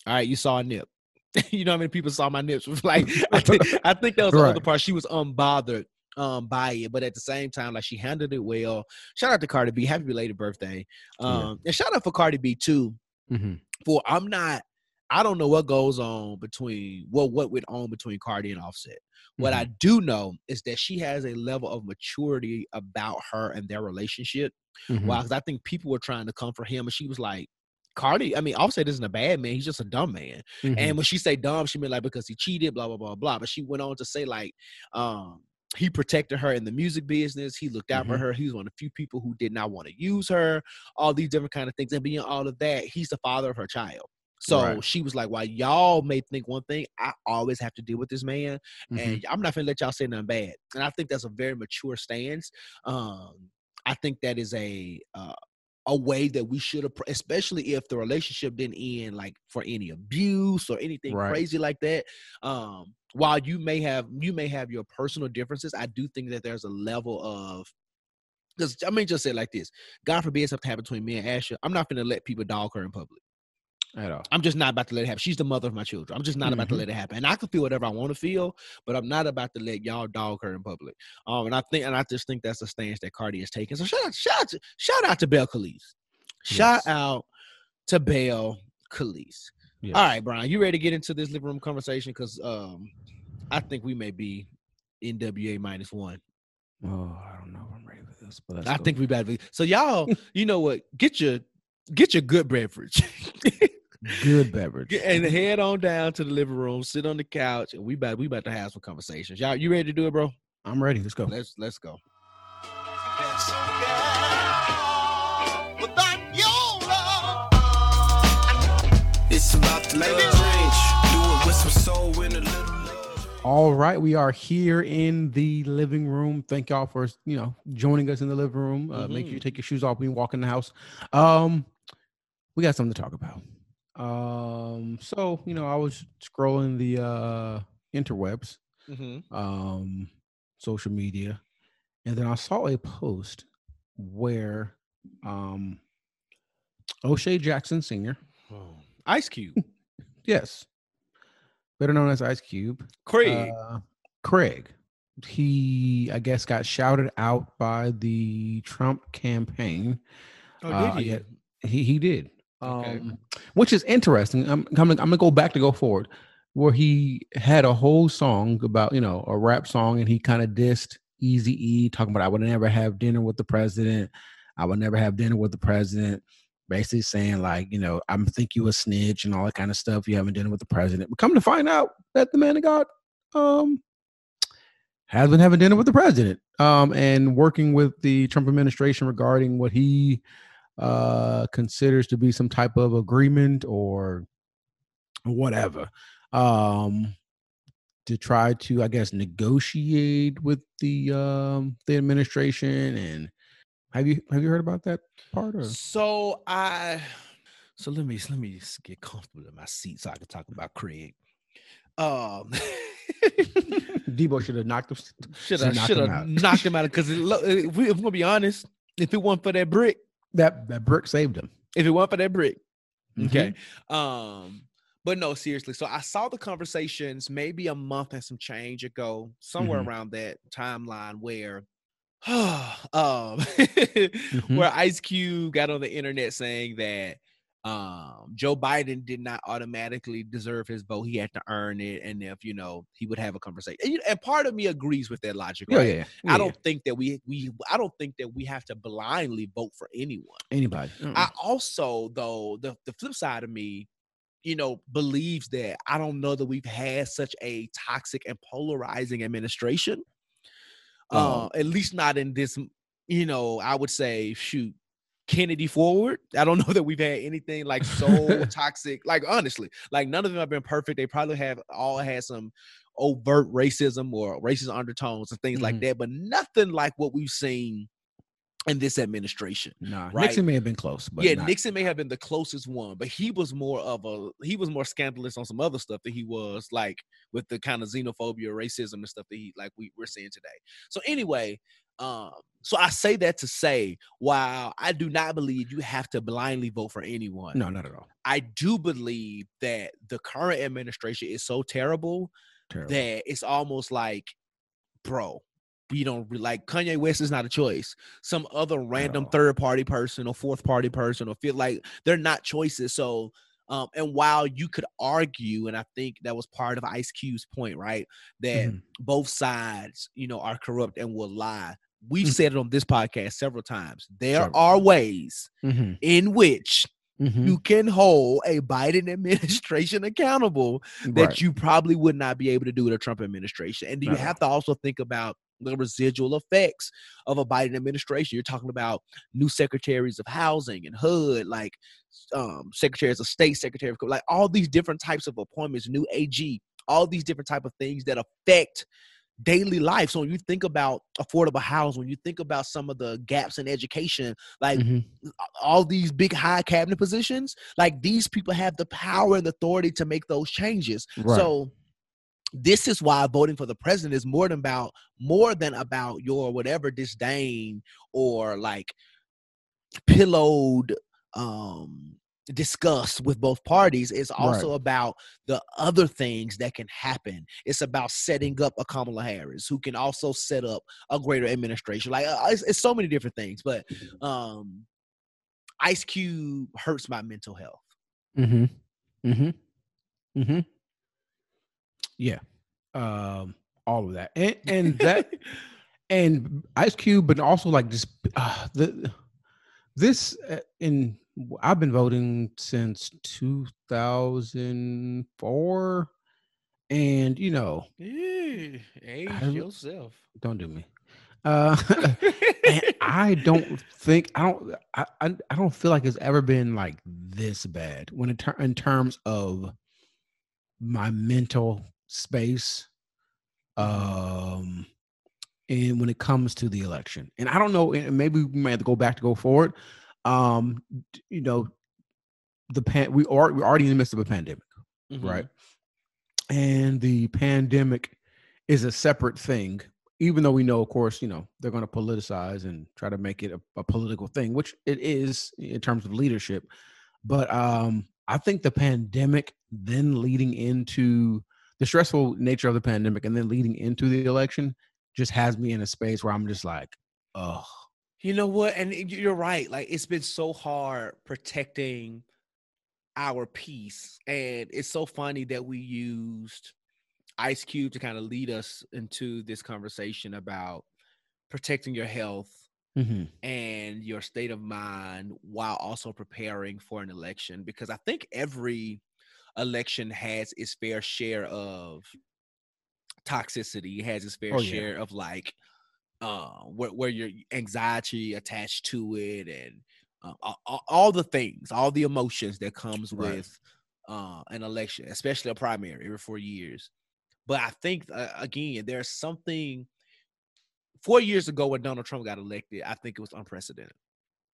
all right, you saw a nip. you know how many people saw my nips? like I think I think that was the other part. She was unbothered um by it, but at the same time, like she handled it well. Shout out to Cardi B. Happy belated birthday. Yeah. Um and shout out for Cardi B too Mhm. for I'm not I don't know what goes on between well what went on between Cardi and Offset. What I Mm-hmm. do know is that she has a level of maturity about her and their relationship. Mhm. Wow, because I think people were trying to come for him, and she was like, Cardi, I mean, Offset isn't a bad man, he's just a dumb man. Mhm. And when she say dumb, she meant like because he cheated, blah, blah, blah, blah. But she went on to say, like, um, he protected her in the music business. He looked out for Mhm. her. He was one of the few people who did not want to use her, all these different kind of things. And beyond all of that, he's the father of her child. So Right. she was like, while y'all may think one thing, I always have to deal with this man. Mhm. And I'm not gonna let y'all say nothing bad. And I think that's a very mature stance. Um, I think that is a uh, a way that we should, appro- especially if the relationship didn't end like for any abuse or anything Right. crazy like that. Um, while you may have you may have your personal differences, I do think that there's a level of because I mean, just say it like this: God forbid something happen between me and Asha. I'm not gonna let people dog her in public. At all. I'm just not about to let it happen. She's the mother of my children. I'm just not about to Mhm. let it happen. And I can feel whatever I want to feel, but I'm not about to let y'all dog her in public. Um, and I think, and I just think that's the stance that Cardi is taking. So shout out, shout out, to, shout out to Belcalis. Shout Yes. out to Belle Calise. Yes. All right, Bryan, you ready to get into this living room conversation? Because um, I think we may be NWA minus one. Oh, I don't know if I'm ready for this, but I go. think we. Be. So y'all, you know what? Get your get your good beverage. good beverage. And head on down to the living room, sit on the couch, and we about we about to have some conversations. Y'all, you ready to do it, bro? I'm ready. Let's go. Let's let's go. It's about the love change. Do it with some soul in a little love. All right, we are here in the living room. Thank y'all for you know joining us in the living room. Uh, Make sure you Mhm. take your shoes off when you walk in the house. Um, we got something to talk about. Um, so you know, I was scrolling the uh interwebs, Mm-hmm. um, social media, and then I saw a post where um O'Shea Jackson Sr., Oh. Ice Cube, yes, better known as Ice Cube, Craig. Uh, Craig. He, I guess, got shouted out by the Trump campaign. oh, uh, did he? yeah. He he did, Okay. um, which is interesting. I'm, gonna I'm gonna go back to go forward, where he had a whole song about you know a rap song, and he kind of dissed Easy E, talking about I would never have dinner with the president. I would never have dinner with the president. Basically saying like you know I'm think you a snitch and all that kind of stuff. You haven't dinner with the president. But come to find out that the man of God um has been having dinner with the president um and working with the Trump administration regarding what he uh considers to be some type of agreement or whatever um to try to i guess negotiate with the um the administration and have you have you heard about that part or So I, so let me let me just get comfortable in my seat so I can talk about Craig. Um, Deebo should have knocked him should have knock should him have out. knocked him out because if, we, if we're gonna be honest, if it wasn't for that brick, that that brick saved him if it weren't for that brick, Mhm. okay. Um, but no, seriously. So I saw the conversations maybe a month and some change ago, somewhere Mhm. around that timeline where, um, Mm-hmm. where Ice Cube got on the internet saying that um Joe Biden did not automatically deserve his vote. He had to earn it, and if you know he would have a conversation. And, and part of me agrees with that logic. yeah, Right? yeah, yeah I don't think that we we I don't think that we have to blindly vote for anyone. anybody I also, though, the, the flip side of me, you know, believes that I don't know that we've had such a toxic and polarizing administration. Oh. Uh, at least not in this, you know, I would say, shoot, Kennedy forward. I don't know that we've had anything like so toxic. Like honestly, like none of them have been perfect. They probably have all had some overt racism or racist undertones and things like Mhm. that, but nothing like what we've seen in this administration. nah right. nixon may have been close but yeah, not- Nixon may have been the closest one, but he was more of a he was more scandalous on some other stuff than he was like with the kind of xenophobia, racism, and stuff that he like we, we're seeing today. So anyway, um, so I say that to say, while I do not believe you have to blindly vote for anyone, no not at all I do believe that the current administration is so terrible terrible that it's almost like, bro, we don't like Kanye West is not a choice. Some other random third party person or fourth party person or feel like they're not choices. So, um, and while you could argue, and I think that was part of Ice Cube's point, right, that Mhm. both sides, you know, are corrupt and will lie. We've Mhm. said it on this podcast several times. There Several are ways Mhm. in which Mhm. you can hold a Biden administration accountable that Right. you probably would not be able to do with a Trump administration. And you Not at have to also think about the residual effects of a Biden administration. You're talking about new secretaries of housing and HUD, like um, secretaries of state, secretary of like all these different types of appointments, new AG, all these different type of things that affect daily life. So when you think about affordable housing, when you think about some of the gaps in education, like Mhm. all these big high cabinet positions, like these people have the power and authority to make those changes. Right. So this is why voting for the president is more than about more than about your whatever disdain or like pillowed um disgust with both parties it's also about the other things that can happen it's about setting up a kamala harris who can also set up a greater administration like uh, it's, it's so many different things but um ice cube hurts my mental health Mm-hmm. Mm-hmm. Mm-hmm. Yeah. Um, all of that. And and that and Ice Cube, but also like just uh, the this uh, in I've been voting since 2004 and you know yeah, age I- yourself don't do me uh I don't think I don't I, I don't feel like it's ever been like this bad when in, ter- in terms of my mental space um and when it comes to the election and I don't know maybe we might have to go back to go forward um you know the pan we are we're already in the midst of a pandemic Mhm. right? And the pandemic is a separate thing, even though we know, of course, you know, they're going to politicize and try to make it a, a political thing, which it is in terms of leadership. But um, I think the pandemic, then leading into the stressful nature of the pandemic, and then leading into the election, just has me in a space where I'm just like, oh, You know what? And you're right. Like it's been so hard protecting our peace. And it's so funny that we used Ice Cube to kind of lead us into this conversation about protecting your health mhm, and your state of mind while also preparing for an election. Because I think every election has its fair share of toxicity, it has its fair Oh, yeah. share of like uh where, where your anxiety attached to it and uh, all- all, the things all the emotions that comes Right. with uh an election especially a primary every four years but i think uh, again there's something four years ago when donald trump got elected i think it was unprecedented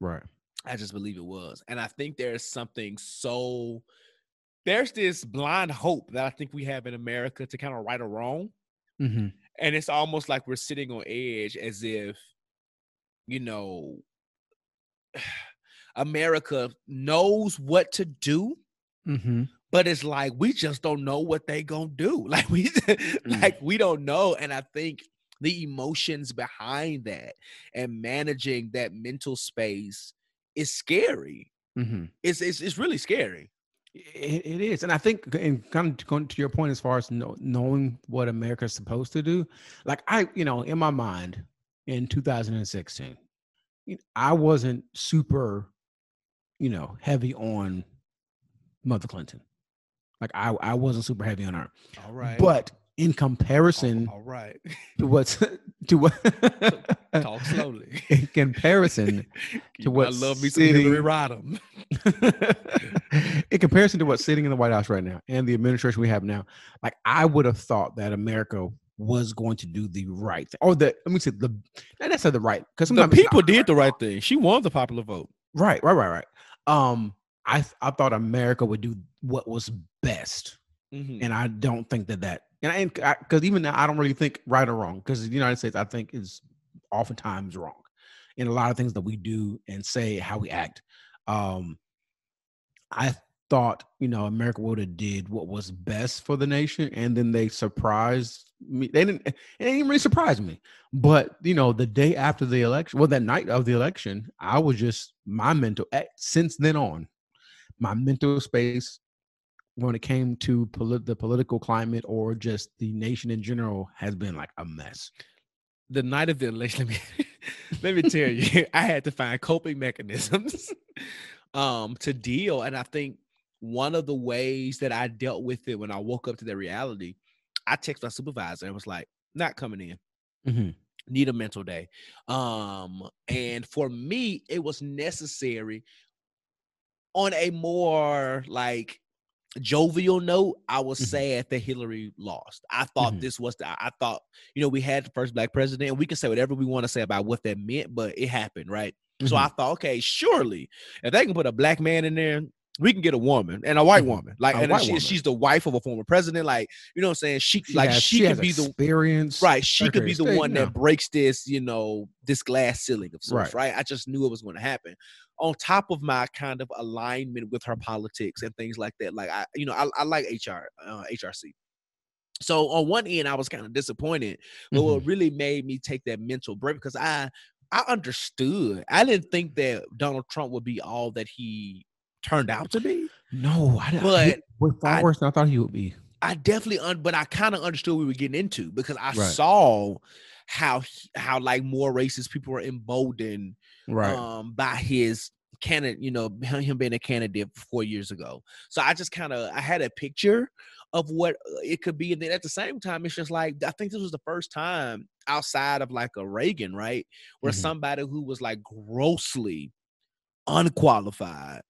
right, I just believe it was. And I think there's something so there's this blind hope that I think we have in America to kind of right or wrong. hmm And it's almost like we're sitting on edge as if, you know, America knows what to do, hmm but it's like we just don't know what they gonna do. Like we like we don't know. And I think the emotions behind that and managing that mental space is scary. hmm It's it's, it's really scary. It, it is, and I think, and kind of going to your point, as far as know, knowing what America's supposed to do, like I, you know, in my mind, in 2016, I wasn't super, you know, heavy on Mother Clinton. Like I, I wasn't super heavy on her, All right. but in comparison all right. to what's to what, Talk slowly. in comparison to what I love me sitting, some Rodham. in comparison to what's sitting in the White House right now and the administration we have now, like I would have thought that America was going to do the right thing, or the let me say the not necessarily the right because The people did the right thing. She won the popular vote. right, right, right, right. Um, I I thought America would do what was best, Mhm. and I don't think that that and I because even now I don't really think right or wrong because the United States I think is oftentimes wrong in a lot of things that we do and say how we act. Um, I thought you know America would have did what was best for the nation, and then they surprised me. They didn't. It didn't really surprise me. But you know, the day after the election, well, that night of the election, I was just my mental. eh, Since then on, my mental space when it came to polit- the political climate or just the nation in general has been like a mess. the night of the election, let me let me tell you, I had to find coping mechanisms um to deal. And I think one of the ways that I dealt with it when I woke up to that reality, I texted my supervisor and was like, not coming in. Mhm. Need a mental day. Um, and for me, it was necessary on a more like jovial note, I was Mhm. sad that Hillary lost. I thought Mhm. this was the I thought, you know, we had the first black president, and we can say whatever we want to say about what that meant, but it happened, right? So Mhm. I thought, okay, surely if they can put a black man in there, we can get a woman and a white Mhm. woman. Like, A and she, she's the wife of a former president. Like, you know what I'm saying? She, She like has- she, can has be the experience. right. She could be the one know. that breaks this, you know, this glass ceiling of sorts, Right. right? I just knew it was going to happen. On top of my kind of alignment with her politics and things like that, like I, you know, I, I like HR, uh, HRC. So on one end, I was kind of disappointed, but Mhm. what really made me take that mental break because I, I understood. I didn't think that Donald Trump would be all that he turned out to be. No, I didn't. But he was far I- worse than I thought he would be. I definitely, un- but I kind of understood what we were getting into because I Right. saw how how like more racist people were emboldened Right. um by his candidate, you know, him being a candidate four years ago. So I just kind of I had a picture of what uh, it could be, and then at the same time, it's just like I think this was the first time outside of like a Reagan, right, where Mhm. somebody who was like grossly unqualified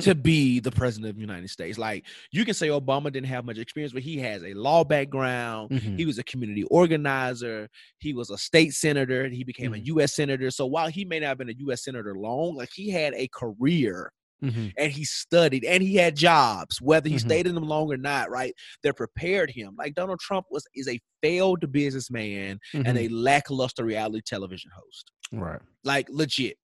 to be the president of the United States. Like you can say Obama didn't have much experience, but he has a law background. Mhm. He was a community organizer. He was a state senator. and He became a Mhm. U.S. senator. So while he may not have been a U.S. senator long, like he had a career Mhm. and he studied and he had jobs, whether he Mhm. stayed in them long or not. Right? That prepared him. Like Donald Trump was is a failed businessman and Mhm. a lackluster reality television host. right. Like legit.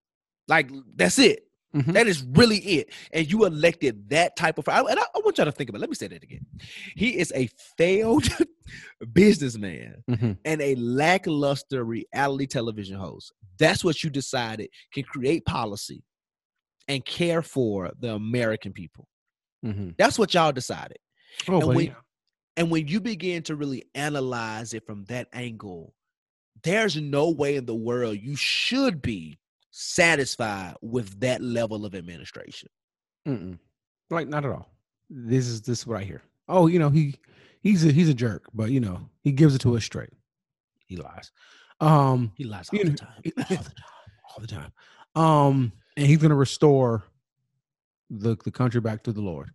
Like that's it. Mhm. That is really it. And you elected that type of. I, and I, I want y'all to think about. It. Let me say that again. He is a failed businessman Mhm. and a lackluster reality television host. That's what you decided can create policy and care for the American people. Mhm. That's what y'all decided. Oh, and when yeah. and when you begin to really analyze it from that angle, there's no way in the world you should be satisfied with that level of administration. Mm-mm. like not at all. This is this is what I hear. Oh, you know he he's a he's a jerk, but you know he gives it to us straight. He lies. Um, He lies all know, the time. all the time, all the time. Um, and he's gonna restore the the country back to the Lord,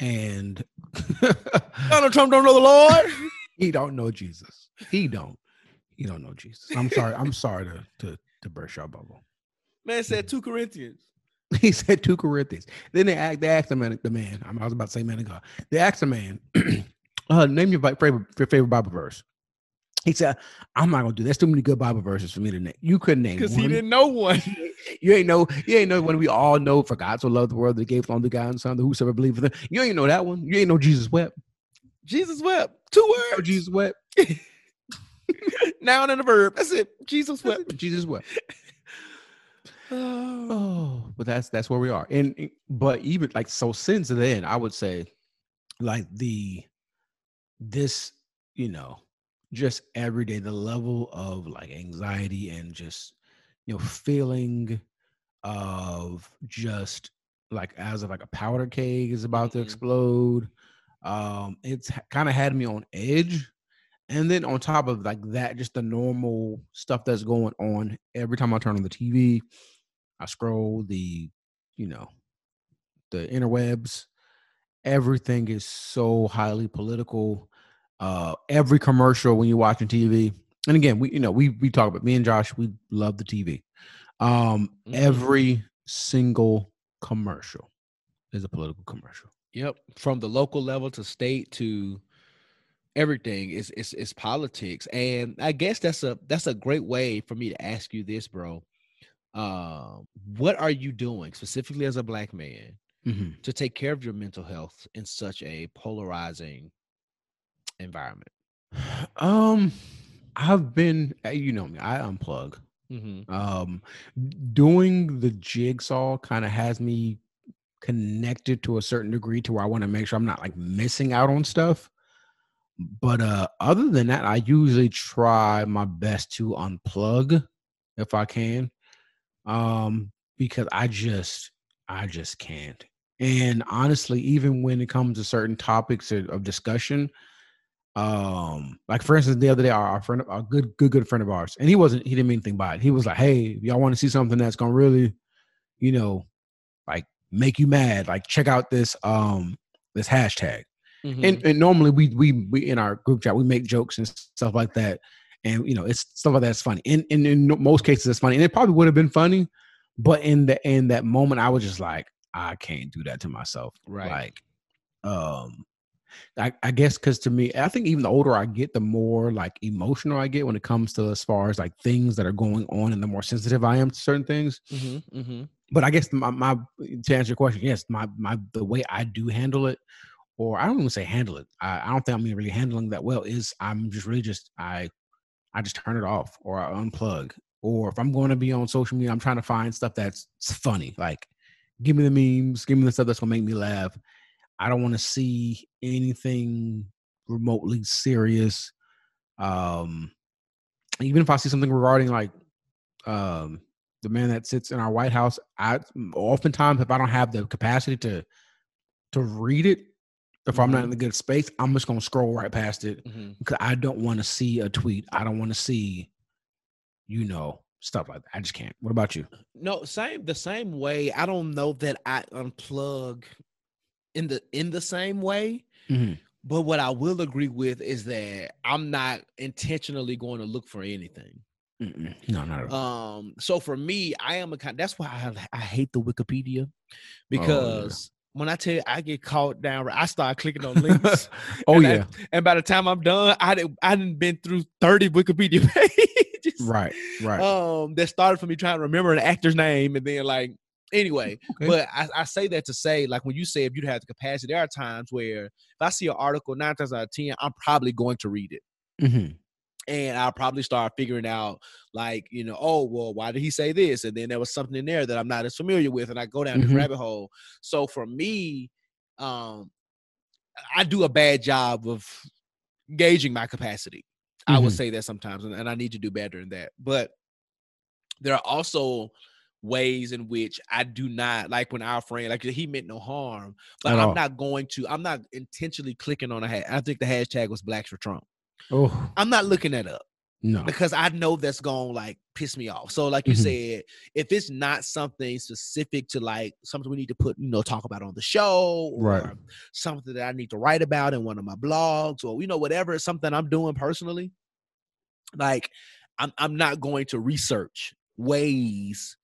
and Donald Trump don't know the Lord. he don't know Jesus. He don't. He don't know Jesus. I'm sorry. I'm sorry to to to burst your bubble. Man said two Corinthians. He said two Corinthians. Then they asked, they asked the man, the man. I was about to say man of God. They asked the man, uh, name your favorite your favorite Bible verse. He said, "I'm not gonna do. That. There's too many good Bible verses for me to name. You couldn't name Because he didn't know one. You ain't know. You ain't know one we all know. For God so loved the world that gave only God and Son, that whosoever believes in him. You ain't know that one. You ain't know Jesus wept. Jesus wept. Two words. Jesus wept. Noun and a verb. That's it. Jesus wept. Jesus wept. Oh. Oh, but that's that's where we are. And but even like so since then, I would say like the this, you know, just every day, the level of like anxiety and just you know, feeling of just like as if like a powder keg is about to Mhm. explode. Um, it's kind of had me on edge. And then on top of like that, just the normal stuff that's going on every time I turn on the TV, I scroll the, you know, the interwebs. Everything is so highly political. Uh, every commercial when you're watching TV, and again, we you know we we talk about me and Josh, we love the TV. Um, Mhm. every single commercial is a political commercial. Yep. From the local level to state to everything is is is politics. And I guess that's a that's a great way for me to ask you this, bro. Um, what are you doing specifically as a black man Mhm. to take care of your mental health in such a polarizing environment? Um, I've been, uh, you know me, I unplug. Mm-hmm. Um, doing the jigsaw kind of has me connected to a certain degree to where I want to make sure I'm not like missing out on stuff. But uh, other than that, I usually try my best to unplug if I can, um, because I just, I just can't. And honestly, even when it comes to certain topics of of discussion, um like for instance the other day our, our friend a good good good friend of ours and he wasn't he didn't mean anything by it he was like hey if y'all want to see something that's gonna really you know like make you mad like check out this um this hashtag. Mhm. And and normally we we we in our group chat we make jokes and stuff like that, and you know it's stuff like that's funny. And, and in most cases it's funny, and it probably would have been funny, but in the in that moment I was just like I can't do that to myself. Right. Like, um, I, I guess because to me, I think even the older I get, the more like emotional I get when it comes to as far as like things that are going on, and the more sensitive I am to certain things. Mhm, mhm. But I guess my, my to answer your question, yes, my my the way I do handle it, or I don't even say handle it. I, I don't think I'm really handling that well. Is I'm just really just I I just turn it off or I unplug. Or if I'm going to be on social media, I'm trying to find stuff that's funny. Like, give me the memes, give me the stuff that's gonna make me laugh. I don't want to see anything remotely serious. Um, even if I see something regarding like um the man that sits in our White House, I oftentimes if I don't have the capacity to to read it, if I'm not in a good space, I'm just gonna scroll right past it Mhm. because I don't want to see a tweet. I don't want to see, you know, stuff like that. I just can't. What about you? No, same the same way. I don't know that I unplug in the in the same way. Mhm. But what I will agree with is that I'm not intentionally going to look for anything. Mm-mm. No, not at all. Um, so for me, I am a kind. That's why I, I hate the Oh, Wikipedia because when I tell you I get caught down, I start clicking on links. oh and I- yeah, and by the time I'm done, I didn't I didn't been through 30 Wikipedia pages. right, right. Um, that started from me trying to remember an actor's name, and then like anyway. Okay. But I, I say that to say, like when you say if you'd have the capacity, there are times where if I see an article nine times out of ten, I'm probably going to read it. Mhm. And I'll probably start figuring out, like, you know, oh, well, why did he say this? And then there was something in there that I'm not as familiar with, and I go down this Mhm. rabbit hole. So for me, um, I do a bad job of gauging my capacity. I would say that sometimes, and, and I need to do better in that. But there are also ways in which I do not like when our friend, like he meant no harm, but At I'm all. not going to, I'm not intentionally clicking on a hat. I think the hashtag was blacks for Trump. Oh I'm not looking that up no. because I know that's gonna like piss me off. So, like you Mhm. said, if it's not something specific to like something we need to put, you know, talk about on the show, or Right. something that I need to write about in one of my blogs, or you know, whatever, it's something I'm doing personally, like I'm I'm not going to research ways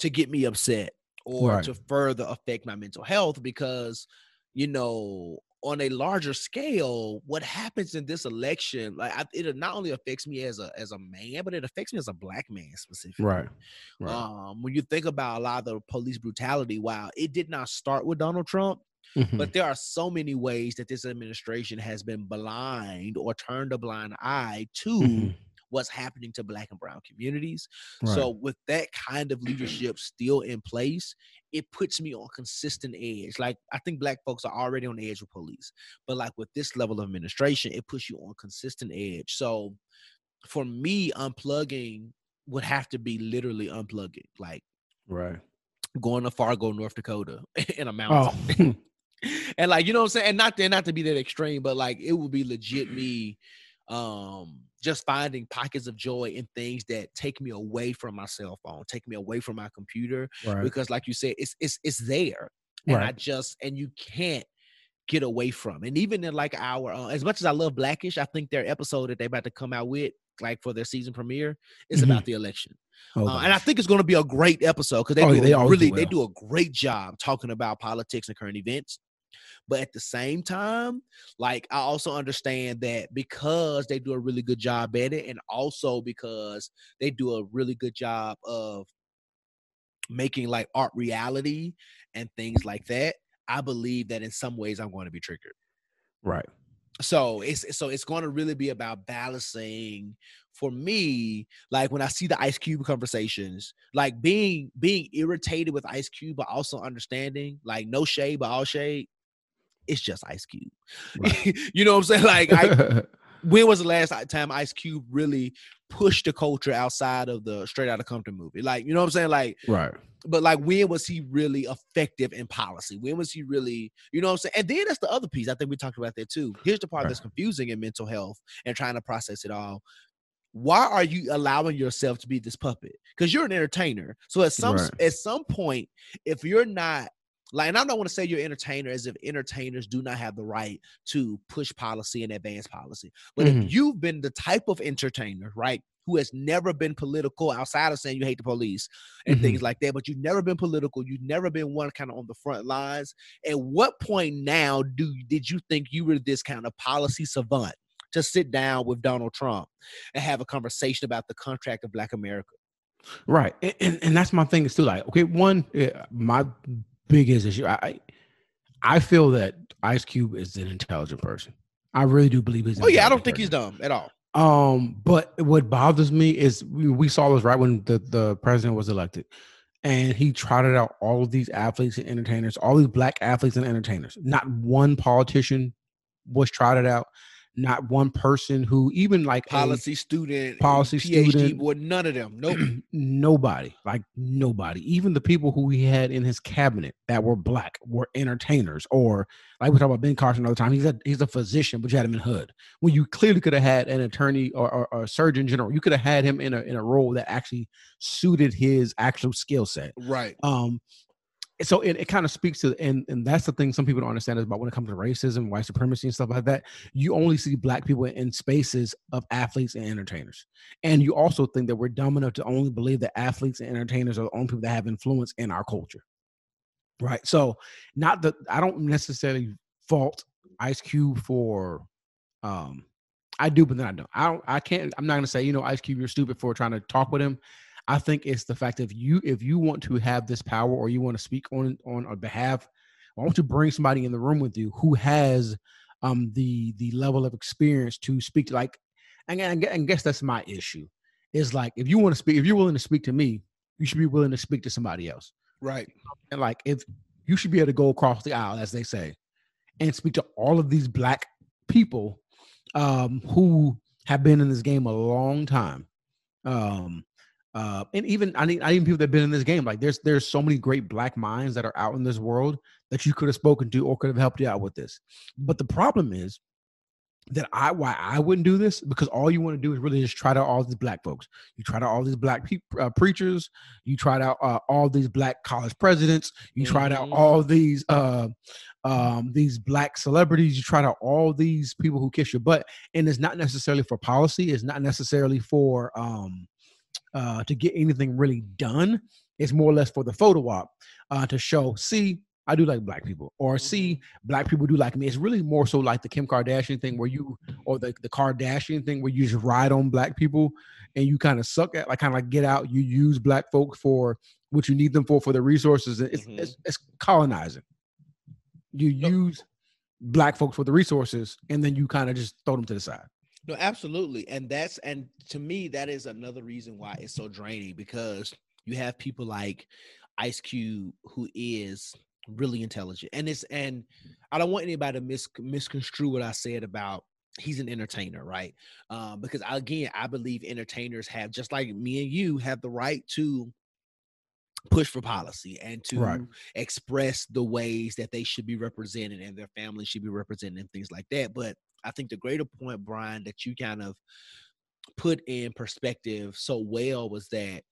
to get me upset or Right. to further affect my mental health because you know on a larger scale what happens in this election like I, it not only affects me as a as a man but it affects me as a black man specifically Right. Right. um when you think about a lot of the police brutality wow it did not start with donald trump Mhm. but there are so many ways that this administration has been blind or turned a blind eye to Mhm. What's happening to black and brown communities Right. so with that kind of leadership still in place, it puts me on consistent edge. Like I think black folks are already on the edge with police, but like with this level of administration, it puts you on consistent edge. So for me, unplugging would have to be literally unplugging, like right. going to Fargo, North Dakota in a mountain. Oh. and like you know what I'm saying, and not to, not to be that extreme, but like it would be legit me um just finding pockets of joy in things that take me away from my cell phone, take me away from my computer. right. Because like you said, it's it's it's there. And I just and you can't get away from. And even in like our uh, as much as I love Blackish, I think their episode that they about to come out with, like for their season premiere, is Mhm. about the election. Oh, Uh, and I think it's going to be a great episode because they, Oh, do they always do really they do a great job talking about politics and current events. But at the same time, like I also understand that because they do a really good job at it, and also because they do a really good job of making like art reality and things like that, I believe that in some ways I'm going to be triggered right. so it's so it's going to really be about balancing for me like when i see the ice cube conversations like being being irritated with ice cube but also understanding like no shade but all shade it's just ice cube. Right. you know what i'm saying? Like I, when was the last time ice cube really pushed the culture outside of the straight out of compton movie? Like you know what i'm saying? Like right. but like when was he really effective in policy? When was he really you know what i'm saying? And then that's the other piece i think we talked about that too. Here's the part Right. that's confusing in mental health and trying to process it all. Why are you allowing yourself to be this puppet? Because you're an entertainer. So at some Right. at some point if you're not like, and I don't want to say you're an entertainer as if entertainers do not have the right to push policy and advance policy. But Mhm. if you've been the type of entertainer, right, who has never been political outside of saying you hate the police and Mhm. things like that, but you've never been political, you've never been one kind of on the front lines. At what point now do did you think you were this kind of policy savant to sit down with Donald Trump and have a conversation about the contract of Black America? Right, and, and and that's my thing is too. Like, okay, one, eh, my biggest issue, I I- feel that Ice Cube is an intelligent person. I really do believe he's. Oh yeah, I don't intelligent think he's dumb at all. Um, but what bothers me is we, we saw this right when the, the president was elected, and he trotted out all of these athletes and entertainers, all these black athletes and entertainers. Not one politician was trotted out, not one person who even like a- Policy student, policy PhD, student. boy, none of them. Nope. nobody, like nobody, even the people who he had in his cabinet that were black were entertainers, or like we talk about Ben Carson all the time. He's a he's a physician, but you had him in HUD. When you clearly could have had an attorney or, or, or a surgeon general, you could have had him in a in a role that actually suited his actual skill set. right. Um, so it, it kind of speaks to and and that's the thing some people don't understand is about when it comes to racism, white supremacy, and stuff like that. You only see black people in spaces of athletes and entertainers, and you also think that we're dumb enough to only believe that athletes and entertainers are the only people that have influence in our culture, right? So, not that I don't necessarily fault Ice Cube for, um, I do, but then I don't. I don't. I can't. I'm not gonna say you know Ice Cube, you're stupid for trying to talk with him. I think it's the fact that if you if you want to have this power or you want to speak on on a behalf, why don't you bring somebody in the room with you who has um the the level of experience to speak to like and I and guess that's my issue is like if you want to speak if you're willing to speak to me you should be willing to speak to somebody else Right. and like if you should be able to go across the aisle as they say and speak to all of these black people um who have been in this game a long time um uh and even i need i even people that have been in this game like there's there's so many great black minds that are out in this world that you could have spoken to or could have helped you out with this but the problem is that I why I wouldn't do this because all you want to do is really just try out all these black folks. You try out all these black pe- uh, preachers. You tried out uh, all these black college presidents. You tried out Mhm. all these uh, um, these black celebrities. You tried out all these people who kiss your butt, and it's not necessarily for policy. It's not necessarily for um, uh, to get anything really done. It's more or less for the photo op uh, to show. See, I do like black people, or see, black people do like me. It's really more so like the Kim Kardashian thing where you, or the, the Kardashian thing where you just ride on black people and you kind of suck at, like kind of like get out. You use black folk for what you need them for, for the resources. It's, Mhm. it's, it's colonizing. You use black folks for the resources and then you kind of just throw them to the side. No, absolutely. And that's and to me, that is another reason why it's so draining because you have people like Ice Cube who is really intelligent. And it's and I don't want anybody to mis- misconstrue what I said about he's an entertainer, right? Um, because again, I believe entertainers have just like me and you have the right to push for policy and to Right. express the ways that they should be represented and their families should be represented and things like that. But I think the greater point, Bryan, that you kind of put in perspective so well was that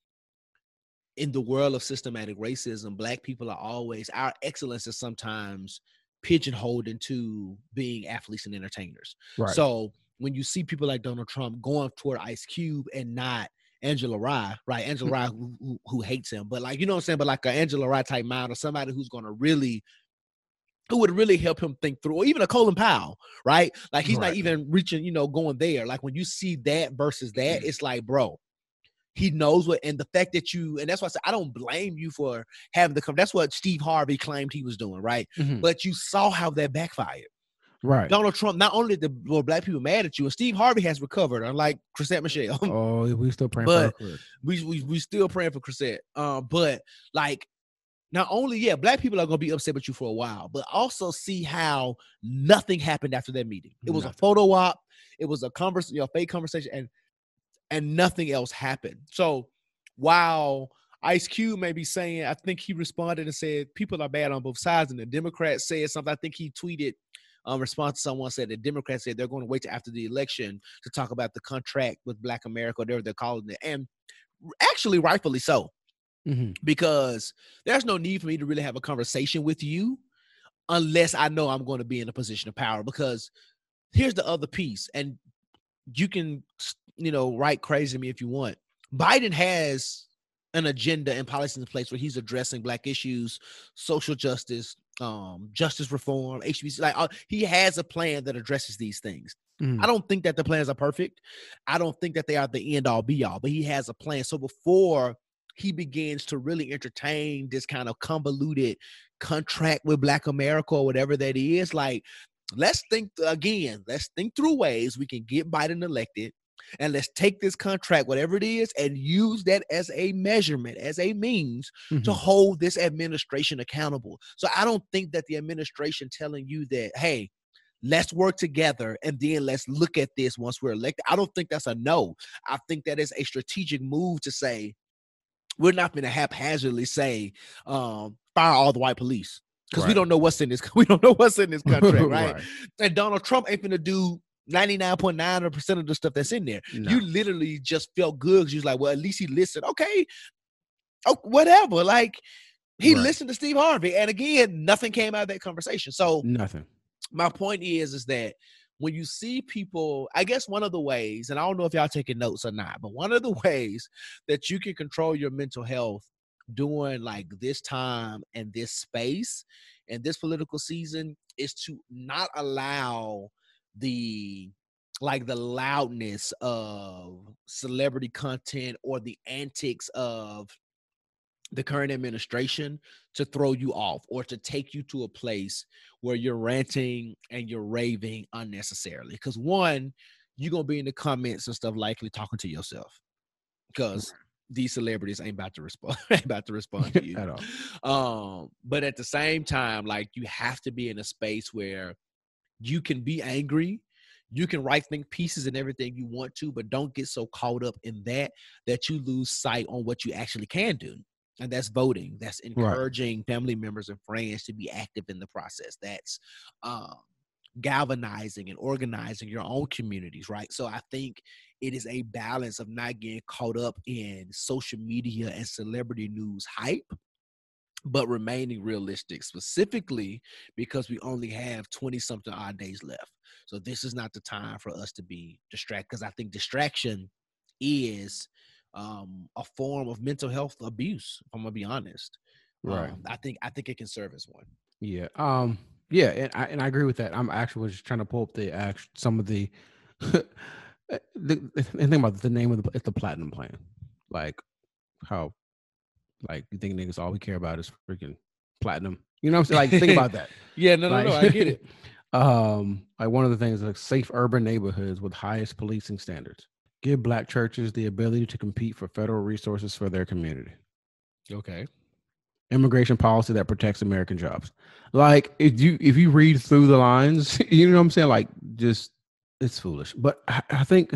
in the world of systematic racism, black people are always our excellence is sometimes pigeonholed into being athletes and entertainers. Right. So when you see people like Donald Trump going toward Ice Cube and not Angela Rye, right? Angela Rye who, who, who hates him, but like you know what I'm saying, but like a Angela Rye type mind or somebody who's gonna really who would really help him think through, or even a Colin Powell, right? Like he's not even reaching, you know, going there. Like when you see that versus that, it's like, bro, he knows what, and the fact that you, and that's why I said I don't blame you for having the come. That's what Steve Harvey claimed he was doing, right? Mhm. But you saw how that backfired. Right. Donald Trump, not only the were black people mad at you, and Steve Harvey has recovered, unlike Chrisette Michele. Oh, we still praying But- for her. we, we we still praying for Chrisette. Um, but like not only yeah, black people are gonna be upset with you for a while, but also see how nothing happened after that meeting. It was Nothing. a photo op, it was a conversation, you know, fake conversation, and and nothing else happened. So while Ice Cube may be saying, I think he responded and said people are bad on both sides, and the Democrats said something. I think he tweeted um response to someone said the Democrats said they're going to wait after the election to talk about the contract with Black America, whatever they're calling it. And actually rightfully so Mhm. because there's no need for me to really have a conversation with you unless I know I'm going to be in a position of power. Because here's the other piece, and you can, you know, write crazy to me if you want. Biden has an agenda and policies in place where he's addressing black issues, social justice, um, justice reform, HBC. Like uh, he has a plan that addresses these things. Mhm. I don't think that the plans are perfect. I don't think that they are the end all be all, but he has a plan. So before he begins to really entertain this kind of convoluted contract with Black America or whatever that is, like let's think again, let's think through ways we can get Biden elected. And let's take this contract, whatever it is, and use that as a measurement, as a means to Mhm. hold this administration accountable. So I don't think that the administration telling you that, hey, let's work together and then let's look at this once we're elected. I don't think that's a no. I think that is a strategic move to say we're not going to haphazardly say um, fire all the white police because we don't know what's in this. We don't know what's in this contract, right? Right. And Donald Trump ain't going to do. 99.9% of the stuff that's in there. No. You literally just felt good because you was like, well, at least he listened. Okay. Oh, whatever. Like he Right. listened to Steve Harvey. And again, nothing came out of that conversation. So Nothing. my point is is that when you see people i guess one of the ways and i don't know if y'all taking notes or not but one of the ways that you can control your mental health during like this time and this space and this political season is to not allow the like the loudness of celebrity content or the antics of the current administration to throw you off or to take you to a place where you're ranting and you're raving unnecessarily. Because one, you're gonna be in the comments and stuff likely talking to yourself. Because these celebrities ain't about to respond, ain't about to respond to you. At all. Um, but at the same time, like you have to be in a space where you can be angry, you can write think pieces and everything you want to, but don't get so caught up in that that you lose sight on what you actually can do. And that's voting. That's encouraging family members and friends to be active in the process. That's um, galvanizing and organizing your own communities, right? So I think it is a balance of not getting caught up in social media and celebrity news hype, but remaining realistic, specifically because we only have 20 something odd days left. So this is not the time for us to be distracted because I think distraction is um, a form of mental health abuse. If I'm gonna be honest, Right. Um, I think I think it can serve as one. Yeah. Um. Yeah, and I and I agree with that. I'm actually just trying to pull up the act some of the the, the thing about the name of the it's the platinum plan. Like how like you think niggas all we care about is freaking platinum. You know what I'm saying? Like think about that. Yeah, no, Like- no, no, I get it. um, like one of the things like safe urban neighborhoods with highest policing standards. Give black churches the ability to compete for federal resources for their community. okay. immigration policy that protects American jobs. Like if you if you read through the lines, you know what I'm saying? Like just it's foolish. But I, I think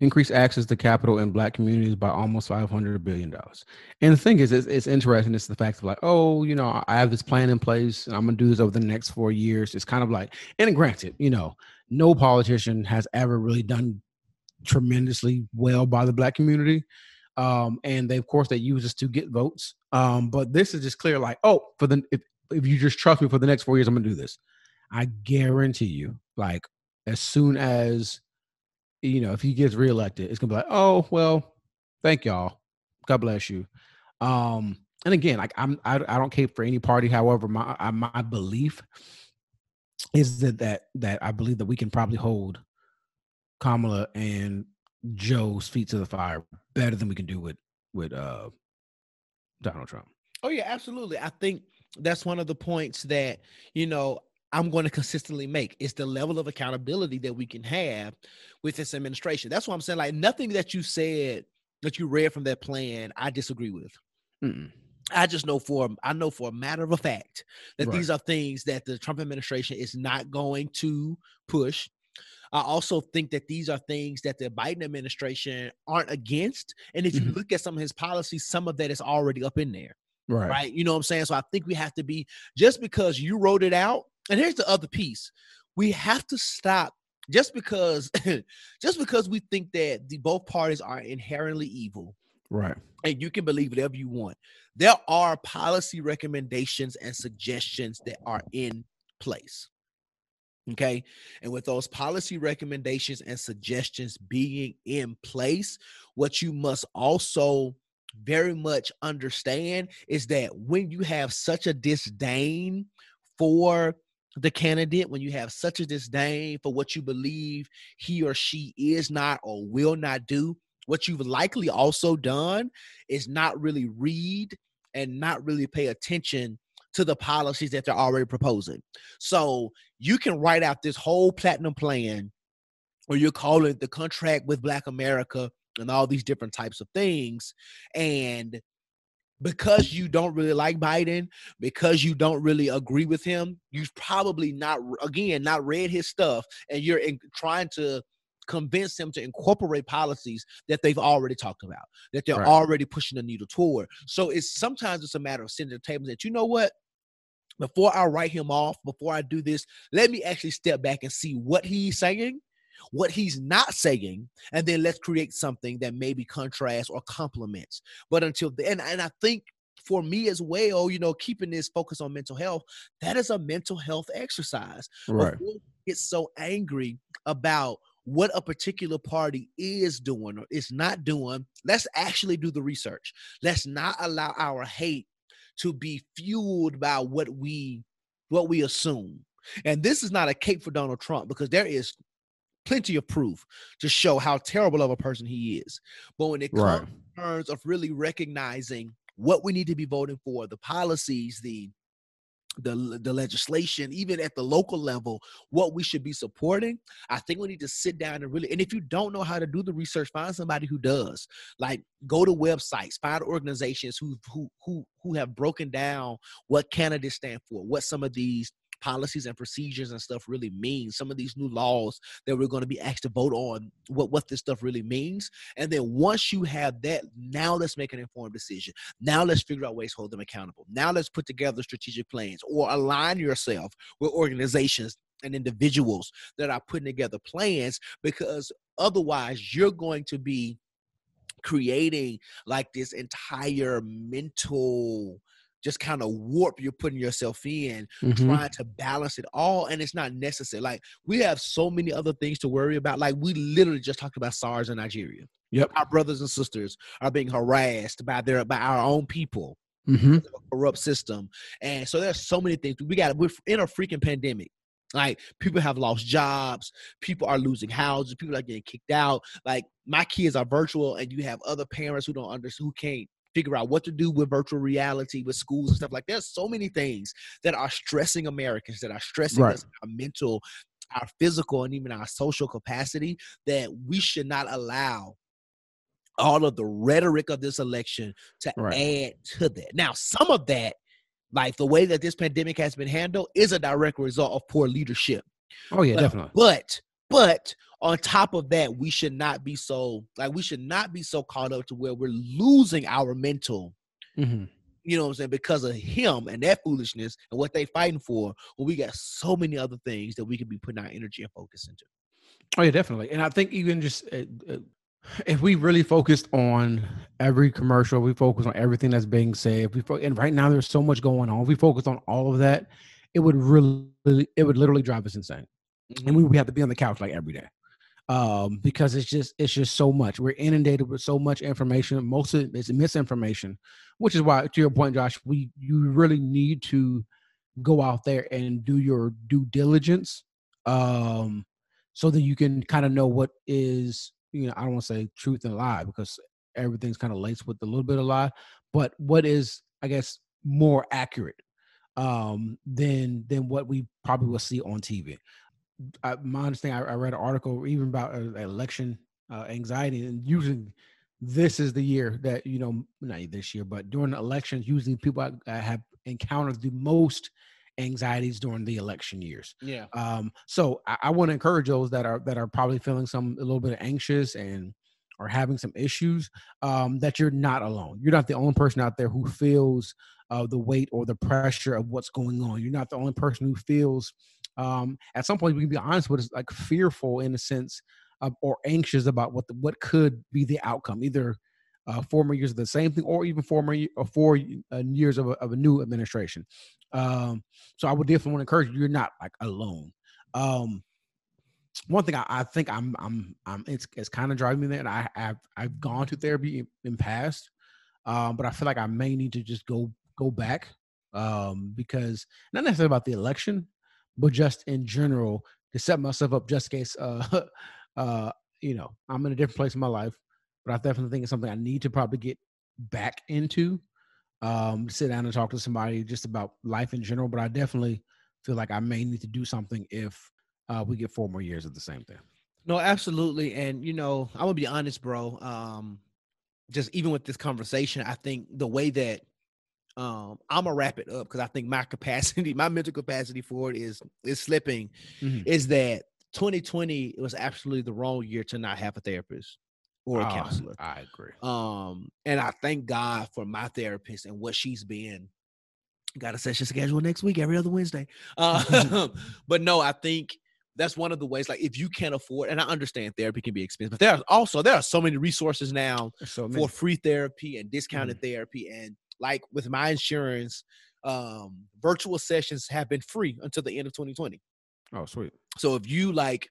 increase access to capital in black communities by almost 500 billion dollars. And the thing is, it's, it's interesting. It's the fact of like, oh, you know, I have this plan in place, and I'm gonna do this over the next four years. It's kind of like, and granted, you know, no politician has ever really done tremendously well by the black community um, and they of course they use this to get votes. Um, but this is just clear, like, oh, for the if if you just trust me for the next four years, I'm gonna do this. I guarantee you, like, as soon as you know, if he gets reelected, it's gonna be like, oh, well, thank y'all, God bless you. Um, and again, like, I'm I, I don't care for any party. However, my I, my belief is that that that I believe that we can probably hold Kamala and Joe's feet to the fire better than we can do with with uh Donald Trump. Oh yeah, absolutely. I think that's one of the points that you know I'm going to consistently make. It's the level of accountability that we can have with this administration. That's what I'm saying. Like nothing that you said that you read from that plan, I disagree with. Mm-mm. I just know for I know for a matter of a fact that Right. these are things that the Trump administration is not going to push. I also think that these are things that the Biden administration aren't against. And if you Mhm. look at some of his policies, some of that is already up in there Right. right? You know what I'm saying? So I think we have to be just because you wrote it out. And here's the other piece: we have to stop just because just because we think that the both parties are inherently evil Right. and you can believe whatever you want. There are policy recommendations and suggestions that are in place. Okay. And with those policy recommendations and suggestions being in place, what you must also very much understand is that when you have such a disdain for the candidate, when you have such a disdain for what you believe he or she is not or will not do, what you've likely also done is not really read and not really pay attention to the policies that they're already proposing. So you can write out this whole platinum plan or you call it the contract with Black America and all these different types of things. And because you don't really like Biden, because you don't really agree with him, you've probably not, again, not read his stuff and you're in, trying to convince him to incorporate policies that they've already talked about, that they're Right. already pushing the needle toward. So it's sometimes it's a matter of sitting at the table that you know what, before I write him off, before I do this, let me actually step back and see what he's saying, what he's not saying, and then let's create something that maybe contrasts or complements. But until then, and I think for me as well, you know, keeping this focus on mental health, that is a mental health exercise. Right. Get so angry about what a particular party is doing or is not doing, let's actually do the research. Let's not allow our hate to be fueled by what we what we assume. And this is not a cape for Donald Trump because there is plenty of proof to show how terrible of a person he is. But when it Right. comes in terms of really recognizing what we need to be voting for, the policies, the the, the legislation, even at the local level, what we should be supporting. I think we need to sit down and really, and if you don't know how to do the research, find somebody who does. Like go to websites, find organizations who who who who have broken down what candidates stand for, what some of these policies and procedures and stuff really mean. Some of these new laws that we're going to be asked to vote on, what what this stuff really means. And then once you have that, now let's make an informed decision. Now let's figure out ways to hold them accountable. Now let's put together strategic plans or align yourself with organizations and individuals that are putting together plans because otherwise you're going to be creating like this entire mental just kind of warp you're putting yourself in Mhm. trying to balance it all and it's not necessary like we have so many other things to worry about like we literally just talked about SARS in Nigeria Yep. our brothers and sisters are being harassed by their by our own people Mhm. a corrupt system. And so there's so many things. We got we're in a freaking pandemic. Like people have lost jobs, people are losing houses, people are getting kicked out. Like my kids are virtual, and you have other parents who don't understand who can't figure out what to do with virtual reality with schools and stuff like that. there's so many things that are stressing Americans that are stressing Right. us our mental our physical and even our social capacity that we should not allow all of the rhetoric of this election to Right. add to that. Now, some of that, like the way that this pandemic has been handled, is a direct result of poor leadership. Oh yeah, But- definitely. But but on top of that, we should not be so like we should not be so caught up to where we're losing our mental, Mhm. you know what I'm saying, because of him and that foolishness and what they fighting for. When we got so many other things that we could be putting our energy and focus into. Oh yeah, definitely. And I think even just uh, uh, if we really focused on every commercial, we focus on everything that's being said. If we fo- and right now there's so much going on. If we focus on all of that, it would really, it would literally drive us insane. and we, we have to be on the couch like every day um because it's just it's just so much. We're inundated with so much information. Most of it is misinformation which is why to your point josh we you really need to go out there and do your due diligence um so that you can kind of know what is you know i don't want to say truth and lie because everything's kind of laced with a little bit of lie but what is i guess more accurate um than than what we probably will see on tv I, my understanding, I, I read an article even about uh, election uh, anxiety, and usually this is the year that you know, not this year, but during the elections, usually people uh, have encountered the most anxieties during the election years. Yeah. Um, so I, I want to encourage those that are that are probably feeling some a little bit anxious and are having some issues um, that you're not alone. You're not the only person out there who feels uh, the weight or the pressure of what's going on. You're not the only person who feels. Um, at some point, we can be honest with, it's like fearful in a sense, of, or anxious about what the, what could be the outcome, either uh, four more years of the same thing, or even four more or four uh, years of a, of a new administration. Um, so I would definitely want to encourage you. You're not like alone. Um, one thing I, I think I'm I'm I'm it's it's kind of driving me there, and I I've I've gone to therapy in, in past, um, but I feel like I may need to just go go back um, because not necessarily about the election, but just in general to set myself up just in case uh, uh, you know I'm in a different place in my life. But I definitely think it's something I need to probably get back into. Um, sit down and talk to somebody just about life in general. But I definitely feel like I may need to do something if uh, we get four more years of the same thing. No, absolutely. And you know, I'm gonna be honest, bro. Um, just even with this conversation, I think the way that um I'm gonna wrap it up because I think my capacity, my mental capacity for it is is slipping, Mhm. is that 2020 was absolutely the wrong year to not have a therapist or a Ah, counselor. I agree. Um, and I thank God for my therapist and what she's been. Got a session scheduled next week, every other Wednesday. Uh, but no, I think that's one of the ways. Like, if you can't afford, and I understand therapy can be expensive, but there are also there are so many resources now So for free therapy and discounted therapy. And like with my insurance, um, virtual sessions have been free until the end of 2020. oh sweet. So if you like,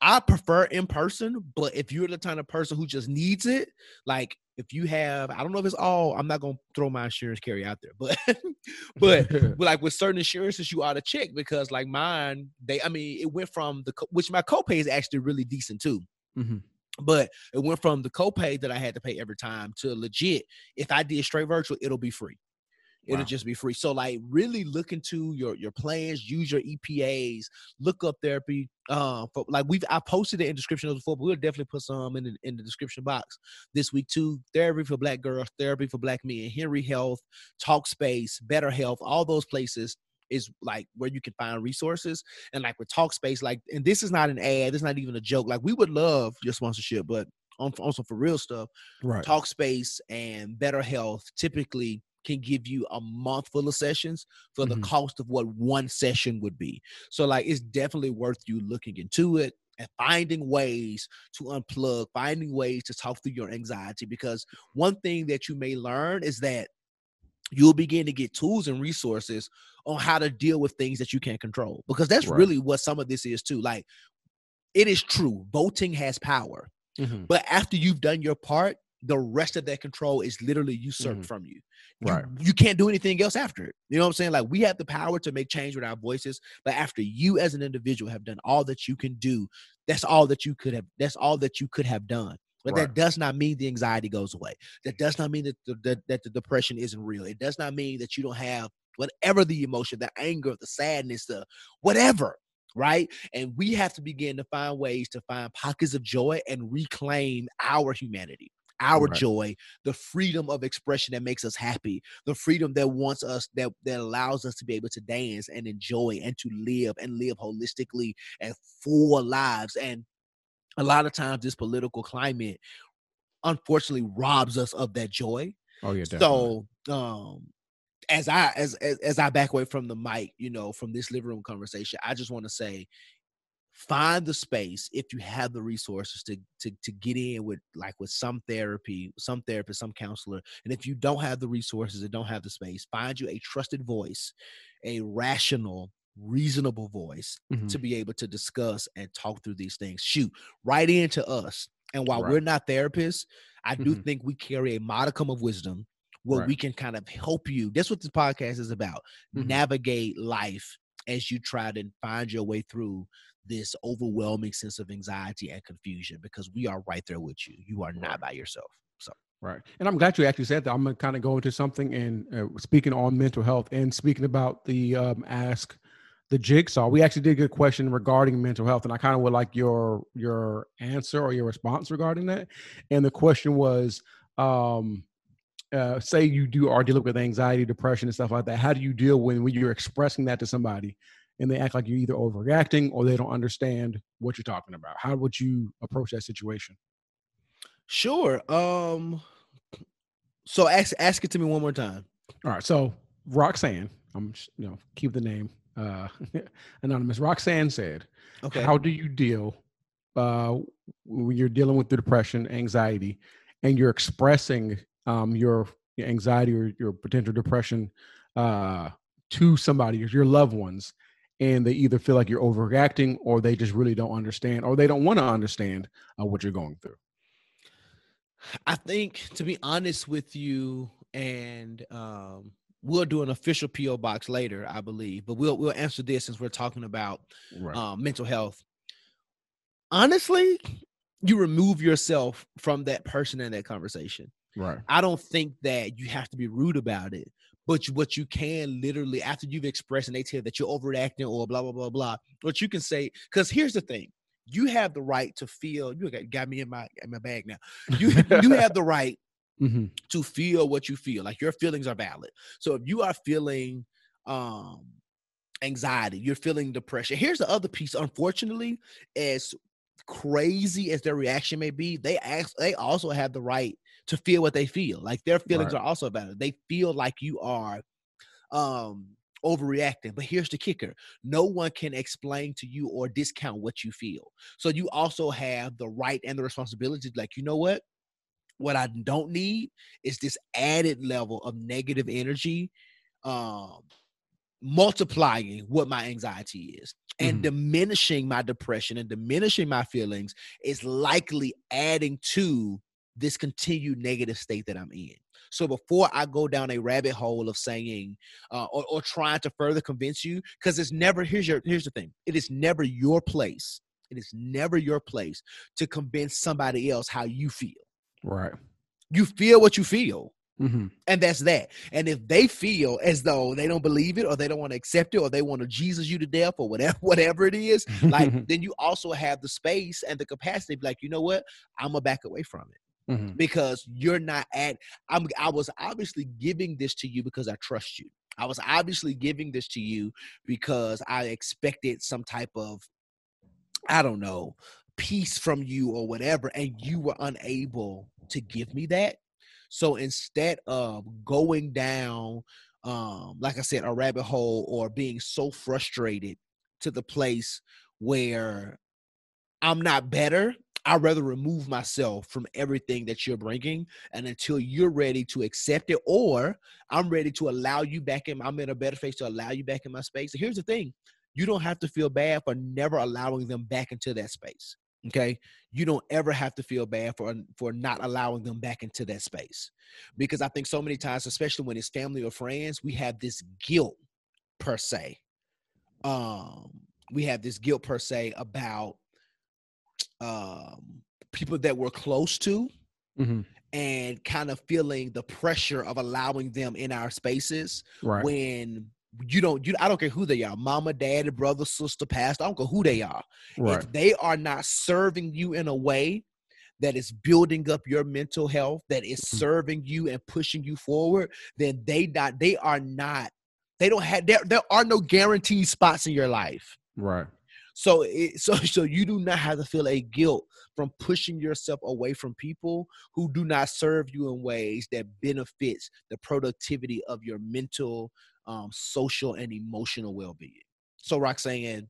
I prefer in person, but if you're the kind of person who just needs it, like if you have, I don't know if it's all, I'm not gonna throw my insurance carry out there, but but but like with certain insurances, you ought to check because like mine, they, I mean, it went from the which my copay is actually really decent too. Mhm. But it went from the copay that I had to pay every time to legit. If I did straight virtual, it'll be free. It'll Wow. just be free. So like really look into your your plans, use your EPAs, look up therapy. Uh, for like we've I posted it in description before, but we'll definitely put some in the, in the description box this week too. Therapy for Black girls, therapy for Black men, Henry Health, Talkspace, Better Help, all those places is like where you can find resources. And like with Talkspace, like, and this is not an ad, this is not even a joke. Like we would love your sponsorship, but on on for real stuff, Right. Talkspace and Better Help typically can give you a month full of sessions for the Mhm. cost of what one session would be. So like it's definitely worth you looking into it and finding ways to unplug, finding ways to talk through your anxiety because one thing that you may learn is that you'll begin to get tools and resources on how to deal with things that you can't control because that's Right. really what some of this is too. Like it is true, voting has power. Mhm. But after you've done your part, the rest of that control is literally usurped Mhm. from you. You, Right. you can't do anything else after it. You know what I'm saying? Like we have the power to make change with our voices, but after you as an individual have done all that you can do, that's all that you could have. That's all that you could have done. But that does not mean the anxiety goes away. That does not mean that the, that, that the depression isn't real. It does not mean that you don't have whatever the emotion, the anger, the sadness, the whatever, right? And we have to begin to find ways to find pockets of joy and reclaim our humanity, our Right. joy, the freedom of expression that makes us happy, the freedom that wants us, that that allows us to be able to dance and enjoy and to live and live holistically and full lives. And a lot of times, this political climate unfortunately robs us of that joy. Oh yeah. Definitely. So, um, as I as, as as I back away from the mic, you know, from this living room conversation, I just want to say, find the space if you have the resources to to to get in with like with some therapy, some therapist, some counselor, and if you don't have the resources and don't have the space, find you a trusted voice, a rational, reasonable voice Mhm. to be able to discuss and talk through these things. Shoot, right into us. And while Right. we're not therapists, I do Mhm. think we carry a modicum of wisdom where Right. we can kind of help you. That's what this podcast is about. Mhm. Navigate life as you try to find your way through this overwhelming sense of anxiety and confusion because we are right there with you. You are not by yourself. So Right. And I'm glad you actually said that. I'm going to kind of go into something and uh, speaking on mental health and speaking about the um, ask the jigsaw. We actually did get a question regarding mental health, and I kind of would like your your answer or your response regarding that. And the question was, um, uh, say you do are dealing with anxiety, depression, and stuff like that. How do you deal when when you're expressing that to somebody and they act like you're either overreacting or they don't understand what you're talking about? How would you approach that situation? sure. Um so ask ask it to me one more time. All right, so Roxanne, I'm you know keep the name uh, anonymous. Roxanne said, Okay. "How do you deal uh, when you're dealing with the depression, anxiety, and you're expressing um, your, anxiety or your potential depression uh, to somebody, your loved ones, and they either feel like you're overreacting or they just really don't understand or they don't want to understand uh, what you're going through. I think, to be honest with you, and um, we'll do an official PO box later, I believe, but we'll we'll answer this since we're talking about Right. um, mental health. Honestly, you remove yourself from that person in that conversation. right. I don't think that you have to be rude about it, but you, what you can literally after you've expressed and they tell that you're overreacting or blah blah blah blah. What you can say, because here's the thing: you have the right to feel. You got, got me in my in my bag now. You you have the right hmm to feel what you feel. Like your feelings are valid. So if you are feeling um anxiety, you're feeling depression. Here's the other piece. Unfortunately, as crazy as their reaction may be, they ask they also have the right to feel what they feel. Like their feelings Right. are also valid. They feel like you are um overreacting. But here's the kicker. No one can explain to you or discount what you feel. So you also have the right and the responsibility like, you know what? What I don't need is this added level of negative energy um multiplying what my anxiety is and Mhm. diminishing my depression and diminishing my feelings is likely adding to this continued negative state that I'm in. So before I go down a rabbit hole of saying uh, or, or trying to further convince you, because it's never here's your here's the thing. It is never your place. It is never your place to convince somebody else how you feel. Right. You feel what you feel hmm and that's that. And if they feel as though they don't believe it or they don't want to accept it or they want to Jesus you to death or whatever whatever it is, like then you also have the space and the capacity to be like, you know what? I'm gonna back away from it hmm because you're not at I'm I was obviously giving this to you because I trust you. I was obviously giving this to you because I expected some type of I don't know, peace from you or whatever and you were unable to give me that. So instead of going down um like I said a rabbit hole or being so frustrated to the place where I'm not better, I'd rather remove myself from everything that you're bringing. And until you're ready to accept it, or I'm ready to allow you back in, I'm in a better space to allow you back in my space. Here's the thing you don't have to feel bad for never allowing them back into that space. Okay. You don't ever have to feel bad for for not allowing them back into that space. Because I think so many times, especially when it's family or friends, we have this guilt per se. Um, we have this guilt per se about um, people that we're close to hmm and kind of feeling the pressure of allowing them in our spaces Right. when you don't you I don't care who they are mama daddy brother sister pastor I don't care who they are right. if they are not serving you in a way that is building up your mental health that is Mhm. serving you and pushing you forward then they not they are not they don't have there, there are no guaranteed spots in your life Right. so it, so so you do not have to feel a guilt from pushing yourself away from people who do not serve you in ways that benefits the productivity of your mental, um, social, and emotional well-being. So Roxanne,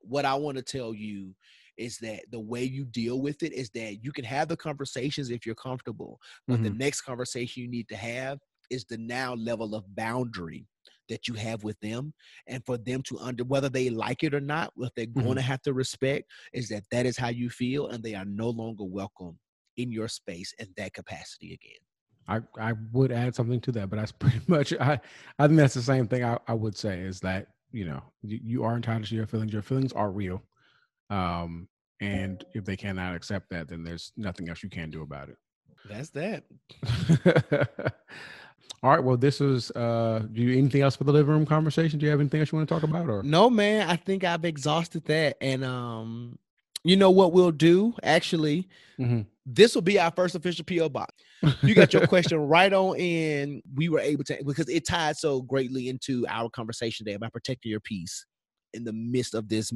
what I want to tell you is that the way you deal with it is that you can have the conversations if you're comfortable, but the Mhm. next conversation you need to have is the now level of boundary that you have with them and for them to under whether they like it or not what they're Mhm. going to have to respect is that that is how you feel and they are no longer welcome in your space in that capacity again I, I would add something to that, but that's pretty much I I think that's the same thing I, I would say is that you know you, you are entitled to your feelings. Your feelings are real, um, and if they cannot accept that, then there's nothing else you can do about it. that's that. All right. Well, this is. Uh, do you anything else for the living room conversation? Do you have anything else you want to talk about? Or no man i think i've exhausted that and um you know what we'll do? Actually Mhm. this will be our first official po box. You got your question right on in. We were able to because it tied so greatly into our conversation today about protecting your peace in the midst of this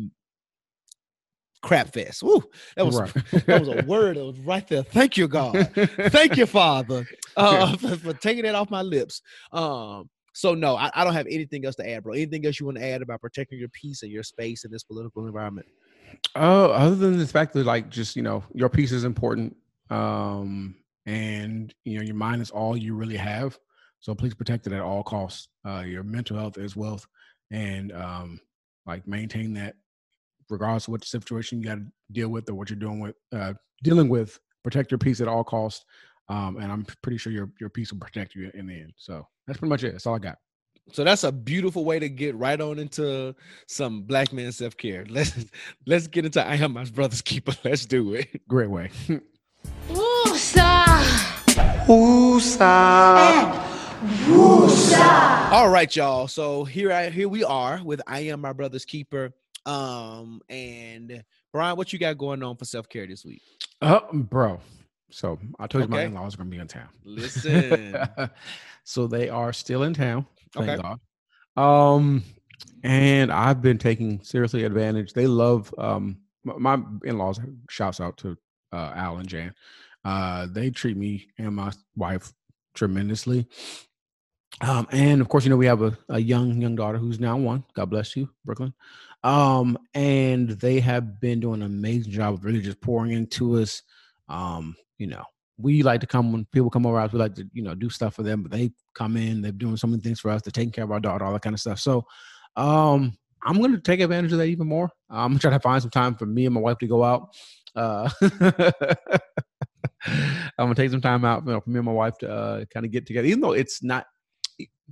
crap fest. Woo, that was Right. that was a word that was right there. Thank you god. Thank you father uh, for, for taking that off my lips. Um so no I, I don't have anything else to add bro. Anything else you want to add about protecting your peace and your space in this political environment Oh, other than the fact that like just you know your piece is important. Um, and you know your mind is all you really have. So please protect it at all costs. Uh, your mental health is wealth, and um, like maintain that regardless of what situation you got to deal with or what you're doing with uh, dealing with. Protect your peace at all costs, um, and I'm pretty sure your your peace will protect you in the end. So that's pretty much it. That's all I got. So that's a beautiful way to get right on into some black man self care. Let's let's get into I am my brother's keeper. Let's do it. Great way. All right, y'all. So here I here we are with I am my brother's keeper. Um and Bryan, what you got going on for self care this week? Uh, bro. So I told you my in-laws are gonna be in town. Listen. so they are still in town. Thank Okay. God. Um, and I've been taking seriously advantage. They love um my in-laws. Shouts out to uh, Al and Jan. Uh, they treat me and my wife tremendously. Um, and of course, you know we have a, a young young daughter who's now one. God bless you, Brooklyn. Um, and they have been doing an amazing job of really just pouring into us. Um, you know, we like to come when people come over us, we like to, you know, do stuff for them, but they come in, they're doing so many things for us, they're taking care of our daughter, all that kind of stuff. So um I'm gonna take advantage of that even more. I'm gonna try to find some time for me and my wife to go out. Uh I'm gonna take some time out you know, for me and my wife to uh, kind of get together, even though it's not.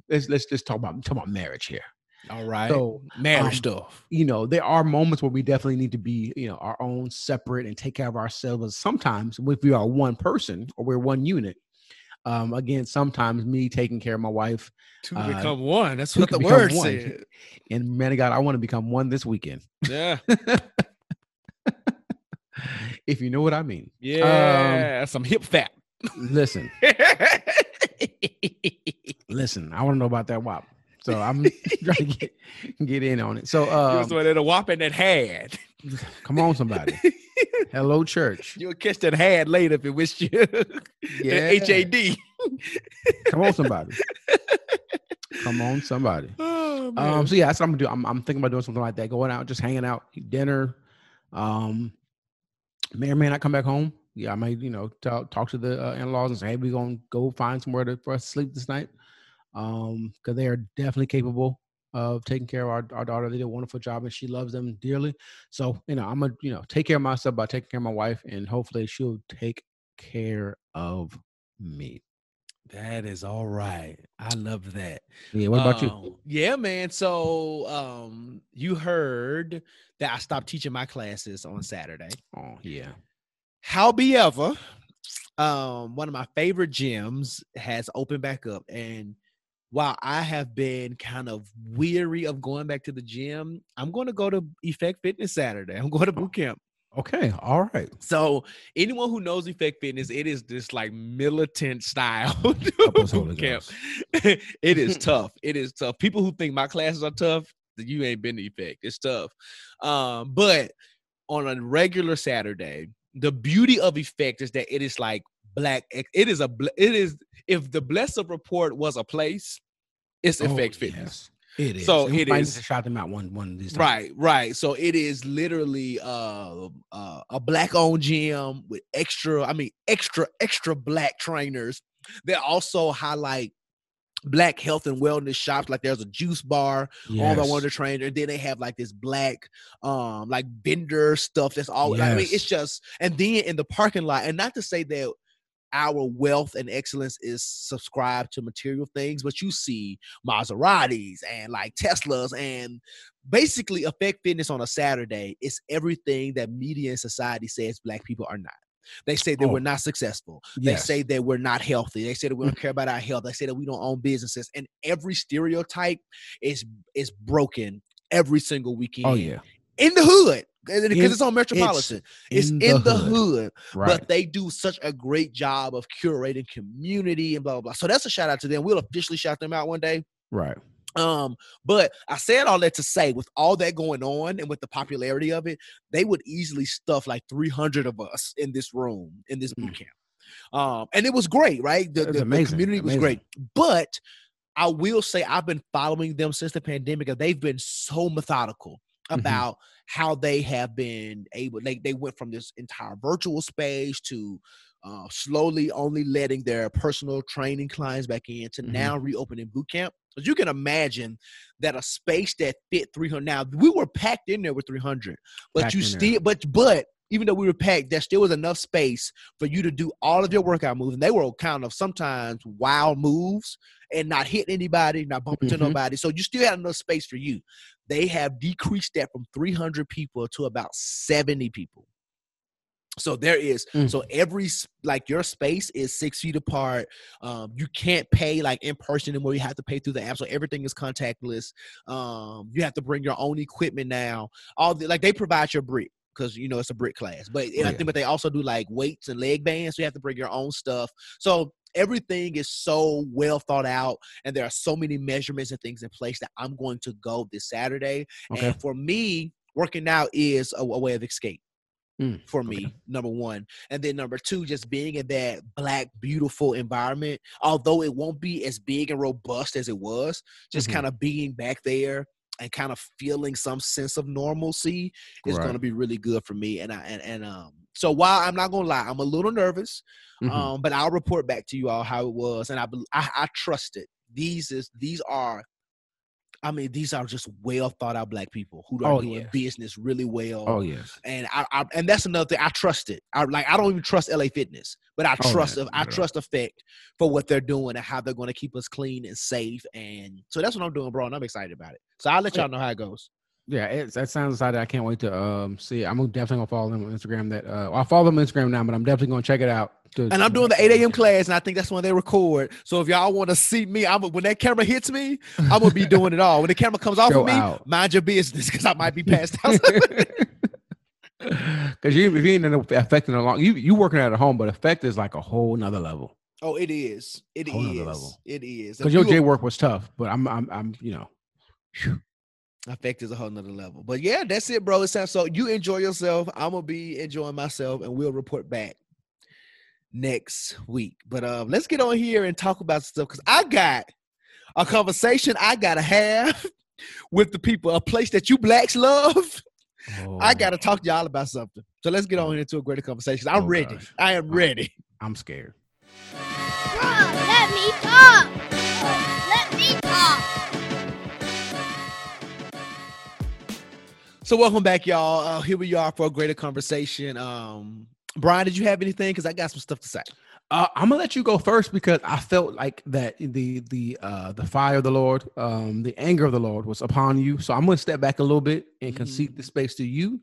Let's let's just talk about talk about marriage here. All right. So marriage um, stuff. you know, there are moments where we definitely need to be, you know, our own separate and take care of ourselves. Sometimes if we are one person or we're one unit, um, again, sometimes me taking care of my wife Two uh, become one. That's what the word one. said. and man of God, I want to become one this weekend. Yeah. if you know what I mean. Yeah. Some hip fat. Listen, listen, I want to know about that WAP. So I'm trying to get, get in on it. So you um, was one of the whopping that had. come on, somebody. Hello, church. You'll catch that had later if it wished you. Yeah. H-A-D. Come on, somebody. Come on, somebody. Oh. Um, so yeah, that's what I'm gonna do. I'm, I'm thinking about doing something like that, going out, just hanging out, eat dinner. Um, may or may not come back home. Yeah, I might, you know, talk, talk to the uh, in-laws and say, hey, we're gonna go find somewhere to, for us to sleep this night. Um, because they are definitely capable of taking care of our, our daughter. They did a wonderful job and she loves them dearly. So, you know, I'm gonna, you know, take care of myself by taking care of my wife, and hopefully she'll take care of me. that is all right. I love that. Yeah, what about you? Um, Yeah, man. So um you heard that I stopped teaching my classes on Saturday. Oh, yeah. However, um, one of my favorite gyms has opened back up, and while I have been kind of weary of going back to the gym, I'm going to go to Effect Fitness Saturday. I'm going to boot camp. Okay, all right. So anyone who knows Effect Fitness, it is this like militant style Help us, Holy boot camp. It is tough. It is tough. People who think my classes are tough, you ain't been to Effect. It's tough. Um, but on a regular Saturday, the beauty of Effect is that it is like black. It is a. bl- It is if the Bless Up Report was a place, it's Effect Oh, Fitness. yes, It is. So we it might to shout them out one one of these times. Right, right. So it is literally uh, uh, a black owned gym with extra, I mean, extra, extra black trainers. They also highlight black health and wellness shops. Like there's a juice bar all by one of the Yes. trainers. And then they have like this black, um, like vendor stuff that's all. Like, I mean, it's just, and then in the parking lot, and not to say that our wealth and excellence is subscribed to material things, but you see Maseratis and like Teslas and basically Effect Fitness on a Saturday is everything that media and society says black people are not. They say that Oh. we're not successful. They Yes. say that we're not healthy. They say that we don't care about our health. They say that we don't own businesses. And every stereotype is is broken every single oh, weekend. Oh yeah. In the hood. Because it's on Metropolitan. It's, in, in the, the hood Right. but they do such a great job of curating community and blah blah blah. So that's a shout out to them. We'll officially shout them out one day. right. Um, but I said all that to say, with all that going on and with the popularity of it, they would easily stuff like 300 of us in this room in this boot camp. Um, and it was great, right? The, It's the- the community was amazing. great, but I will say I've been following them since the pandemic, and they've been so methodical Mhm. about how they have been able. They they went from this entire virtual space to uh, slowly only letting their personal training clients back in to Mhm. now reopening boot camp. Because you can imagine that a space that fit 300. Now we were packed in there with 300, but Packed you still, but but even though we were packed, there still was enough space for you to do all of your workout moves. And they were kind of sometimes wild moves and not hit anybody, not bump into Mhm. nobody. So you still had enough space for you. They have decreased that from 300 people to about 70 people. So there is Mm. so every like your space is six feet apart. Um, you can't pay like in person anymore. You have to pay through the app. So everything is contactless. Um, you have to bring your own equipment now. All the like they provide your brick because you know it's a brick class. But I think but they also do like weights and leg bands. So you have to bring your own stuff. So everything is so well thought out, and there are so many measurements and things in place that I'm going to go this Saturday. Okay. And for me, working out is a, a way of escape Mm, for me, number one. And then number two, just being in that black, beautiful environment, although it won't be as big and robust as it was, just Mhm. kind of being back there and kind of feeling some sense of normalcy is Right. going to be really good for me. And I and, and um so while I'm not gonna lie, I'm a little nervous, Mhm. um, but I'll report back to you all how it was, and I I, I trust it. These is these are, I mean, these are just well thought out black people who are Oh, doing yes. business really well oh yes. and I, I and that's another thing. I trust it. I like I don't even trust LA Fitness, but I Oh, trust yeah, I trust Effect for what they're doing and how they're going to keep us clean and safe. And so that's what I'm doing, bro. And I'm excited about it. So I'll let y'all know how it goes. Yeah, it, that sounds exciting. I can't wait to um see. it. I'm definitely gonna follow them on Instagram. That uh, I follow them on Instagram now, but I'm definitely gonna check it out. to- And I'm doing the 8 a.m. class, and I think that's when they record. So if y'all want to see me, I'm when that camera hits me, I'm gonna be doing it all. When the camera comes off of me, out. mind your business because I might be passed out. Because you, if you ain't in affecting a long, you you working at home, but effect is like a whole nother level. oh, it is. It whole is. It is. Because your you- J work was tough, but I'm I'm I'm you know, phew. Effect is a whole nother level. But yeah, that's it, bro. It sounds so you enjoy yourself. I'm gonna be enjoying myself, and we'll report back next week. But um, let's get on here and talk about stuff because I got a conversation I gotta have with the people, a place that you blacks love. I Oh, gotta talk to y'all about something. So let's get on here into a greater conversation. I'm Oh, ready. gosh. I am ready. I'm scared. Bruh, let me talk. So welcome back, y'all. Uh, here we are for a greater conversation. Um, Bryan, did you have anything? Because I got some stuff to say. Uh, I'm gonna let you go first because I felt like that the the uh the fire of the Lord, um, the anger of the Lord was upon you. So I'm gonna step back a little bit and concede the space to you,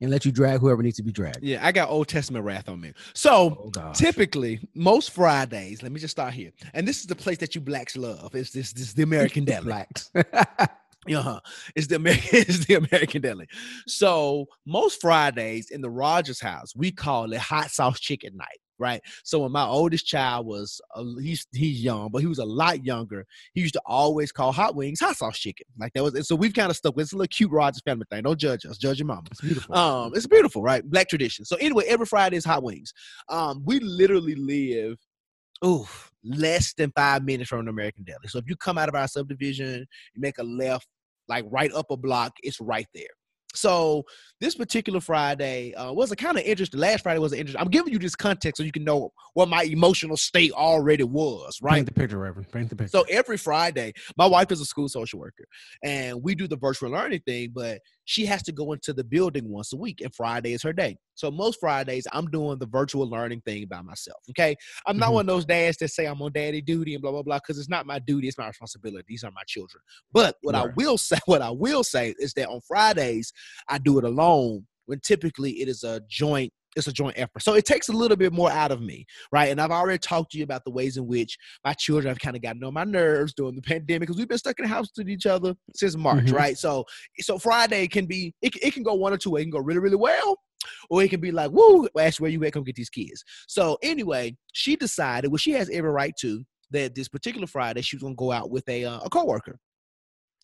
and let you drag whoever needs to be dragged. Yeah, I got Old Testament wrath on me. So Oh typically, most Fridays, let me just start here. And this is the place that you blacks love. It's this this the American Deli. Blacks. Uh-huh. It's the American it's the American Deli. So most Fridays in the Rodgers house, we call it hot sauce chicken night. Right. So when my oldest child was, uh, he's he's young, but he was a lot younger. He used to always call hot wings hot sauce chicken. Like that was. and So we've kind of stuck with it's a little cute Rodgers family thing. Don't judge us. Judge your mama. It's beautiful. Um, it's beautiful, right? Black tradition. So anyway, every Friday is hot wings. Um, we literally live, oof, less than five minutes from an American Deli. So if you come out of our subdivision, you make a left, like right up a block, it's right there. So this particular Friday uh, was a kind of interesting. Last Friday was an interesting. I'm giving you this context so you can know what my emotional state already was, right? Paint the picture, Reverend. Paint the picture. So every Friday, my wife is a school social worker, and we do the virtual learning thing, but she has to go into the building once a week, and Friday is her day. So most Fridays, I'm doing the virtual learning thing by myself. Okay, I'm not Mhm. one of those dads that say I'm on daddy duty and blah blah blah, because it's not my duty, it's my responsibility. These are my children. But what I will say, what I will say is that on Fridays, I do it alone. When typically it is a joint. It's a joint effort. So it takes a little bit more out of me, right? And I've already talked to you about the ways in which my children have kind of gotten on my nerves during the pandemic because we've been stuck in the house with each other since March, Mhm. right? So, so Friday can be it, it can go one or two ways. It can go really, really well, or it can be like, "Woo, Ash, where you at? Come get these kids." So anyway, she decided, well, she has every right to that this particular Friday she was gonna go out with a uh, a coworker.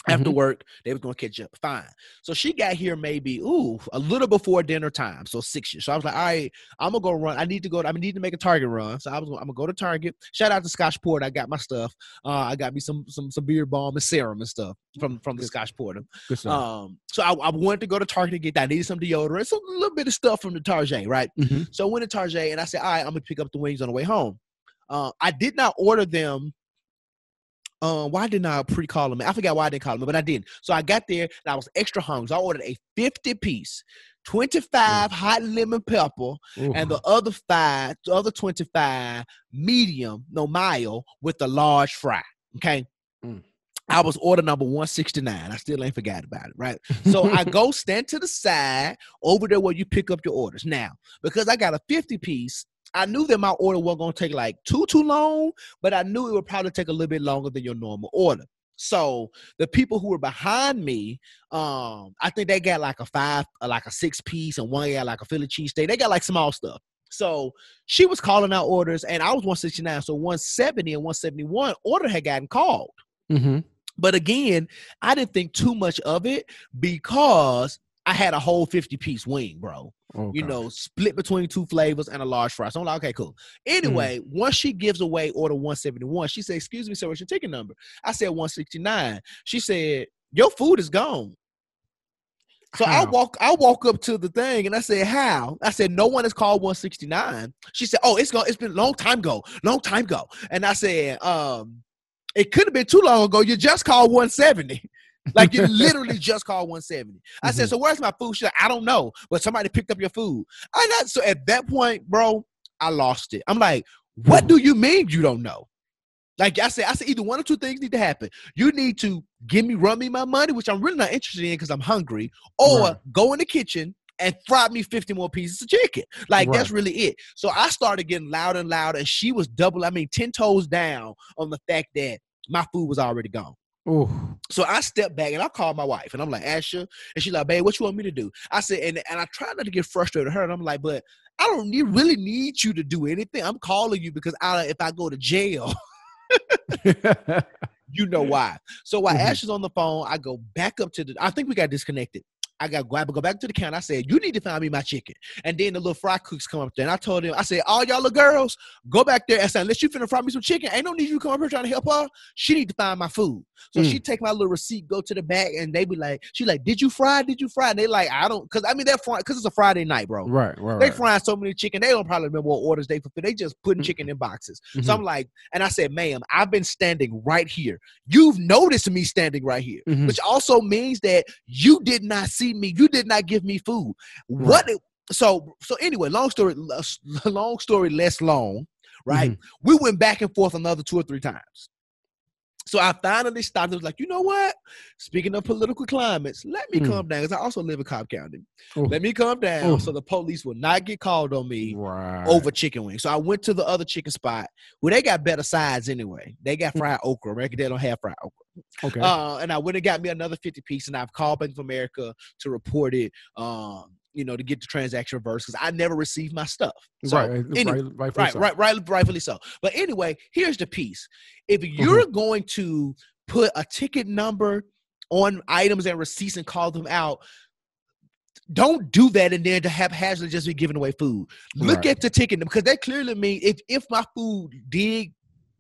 After Mhm. work, they was gonna catch up. Fine. So she got here maybe ooh a little before dinner time, so six years. So I was like, all right, I'm gonna go run. I need to go. I need to make a Target run. So I was. I'm gonna go to Target. Shout out to Scotch Porter. I got my stuff. Uh, I got me some some some beard balm and serum and stuff from from the Good. Scotch Porter. Good stuff. Um, so I, I wanted to go to Target to get that. I needed some deodorant, some a little bit of stuff from the Target, right? Mhm. So I went to Target and I said, all right, I'm gonna pick up the wings on the way home. Uh, I did not order them. Um, why didn't I pre-call them? I forgot why I didn't call them, but I didn't. So I got there and I was extra hungry. So I ordered a 50 piece, 25 hot lemon pepper, Ooh. and the other five, the other 25 medium, no mild, with the large fry. Okay. Mm. I was order number 169. I still ain't forgot about it, right? So I go stand to the side over there where you pick up your orders. Now, because I got a 50 piece, I knew that my order wasn't gonna take like too too long, but I knew it would probably take a little bit longer than your normal order. So the people who were behind me, um, I think they got like a five, uh, like a six piece, and one got like a Philly cheesesteak. They got like small stuff. So she was calling out orders, and I was 169. So 170 and 171 order had gotten called. Mhm. But again, I didn't think too much of it because I had a whole 50 piece wing, bro. Okay. You know, split between two flavors and a large fry. So I'm like, okay, cool. Anyway, once she gives away order 171, she said, Excuse me, sir, what's your ticket number? I said 169. She said, Your food is gone. So I walk, I walk up to the thing and I said, "How?" I said, "No one has called 169." She said, "Oh, it's gone. It's been a long time ago, long time ago." And I said, "Um, it could have been too long ago. You just called 170. Like you literally just called 170." I said, Mhm. "So where's my food?" She's like, "I don't know, but somebody picked up your food." I not so at that point, bro, I lost it. I'm like, "What do you mean you don't know?" Like I said, I said either one or two things need to happen. You need to give me, run me my money, which I'm really not interested in because I'm hungry, or Right. go in the kitchen and fry me 50 more pieces of chicken. Like that's really it. So I started getting louder and louder, and she was double, I mean, 10 toes down on the fact that my food was already gone. Ooh. So I stepped back and I called my wife and I'm like, Asha, and she's like, babe, what you want me to do? I said, and, and I try not to get frustrated with her. And I'm like, but I don't need, really need you to do anything. I'm calling you because I, if I go to jail, you know why. So while Mhm. Ash is on the phone, I go back up to the. I think we got disconnected. I got grab go back to the counter. I said, "You need to find me my chicken." And then the little fry cooks come up there, and I told him, "I said, all y'all little girls, go back there and say, unless you finna fry me some chicken, ain't no need you come up here trying to help her. She need to find my food." So Mm. she take my little receipt, go to the back, and they be like, "She like, did you fry? Did you fry?" And they like, "I don't," because I mean they're frying because it's a Friday night, bro. right, right, They right. frying so many chicken, they don't probably remember what orders they fulfill. They just putting Mm. chicken in boxes. Mhm. So I'm like, and I said, ma'am, I've been standing right here. You've noticed me standing right here, Mhm. which also means that you did not see me. You did not give me food. What? So, so anyway, long story, long story less long, right? Mhm. We went back and forth another two or three times. So I finally stopped. and was like, you know what? Speaking of political climates, let me Mm. calm down because I also live in Cobb County. Ooh. Let me calm down Ooh. so the police will not get called on me Right. over chicken wings. So I went to the other chicken spot where they got better sides anyway. They got fried okra. America, they don't have fried okra. Okay. Uh, and I went and got me another 50 piece, and I've called Bank of America to report it, um, you know, to get the transaction reversed because I never received my stuff. So, right. right, rightfully right, so. right, right, rightfully so. But anyway, here's the piece: if Mm-hmm. you're going to put a ticket number on items and receipts and call them out, don't do that and then to haphazardly just be giving away food. Look Right. at the ticket number because that clearly mean if if my food did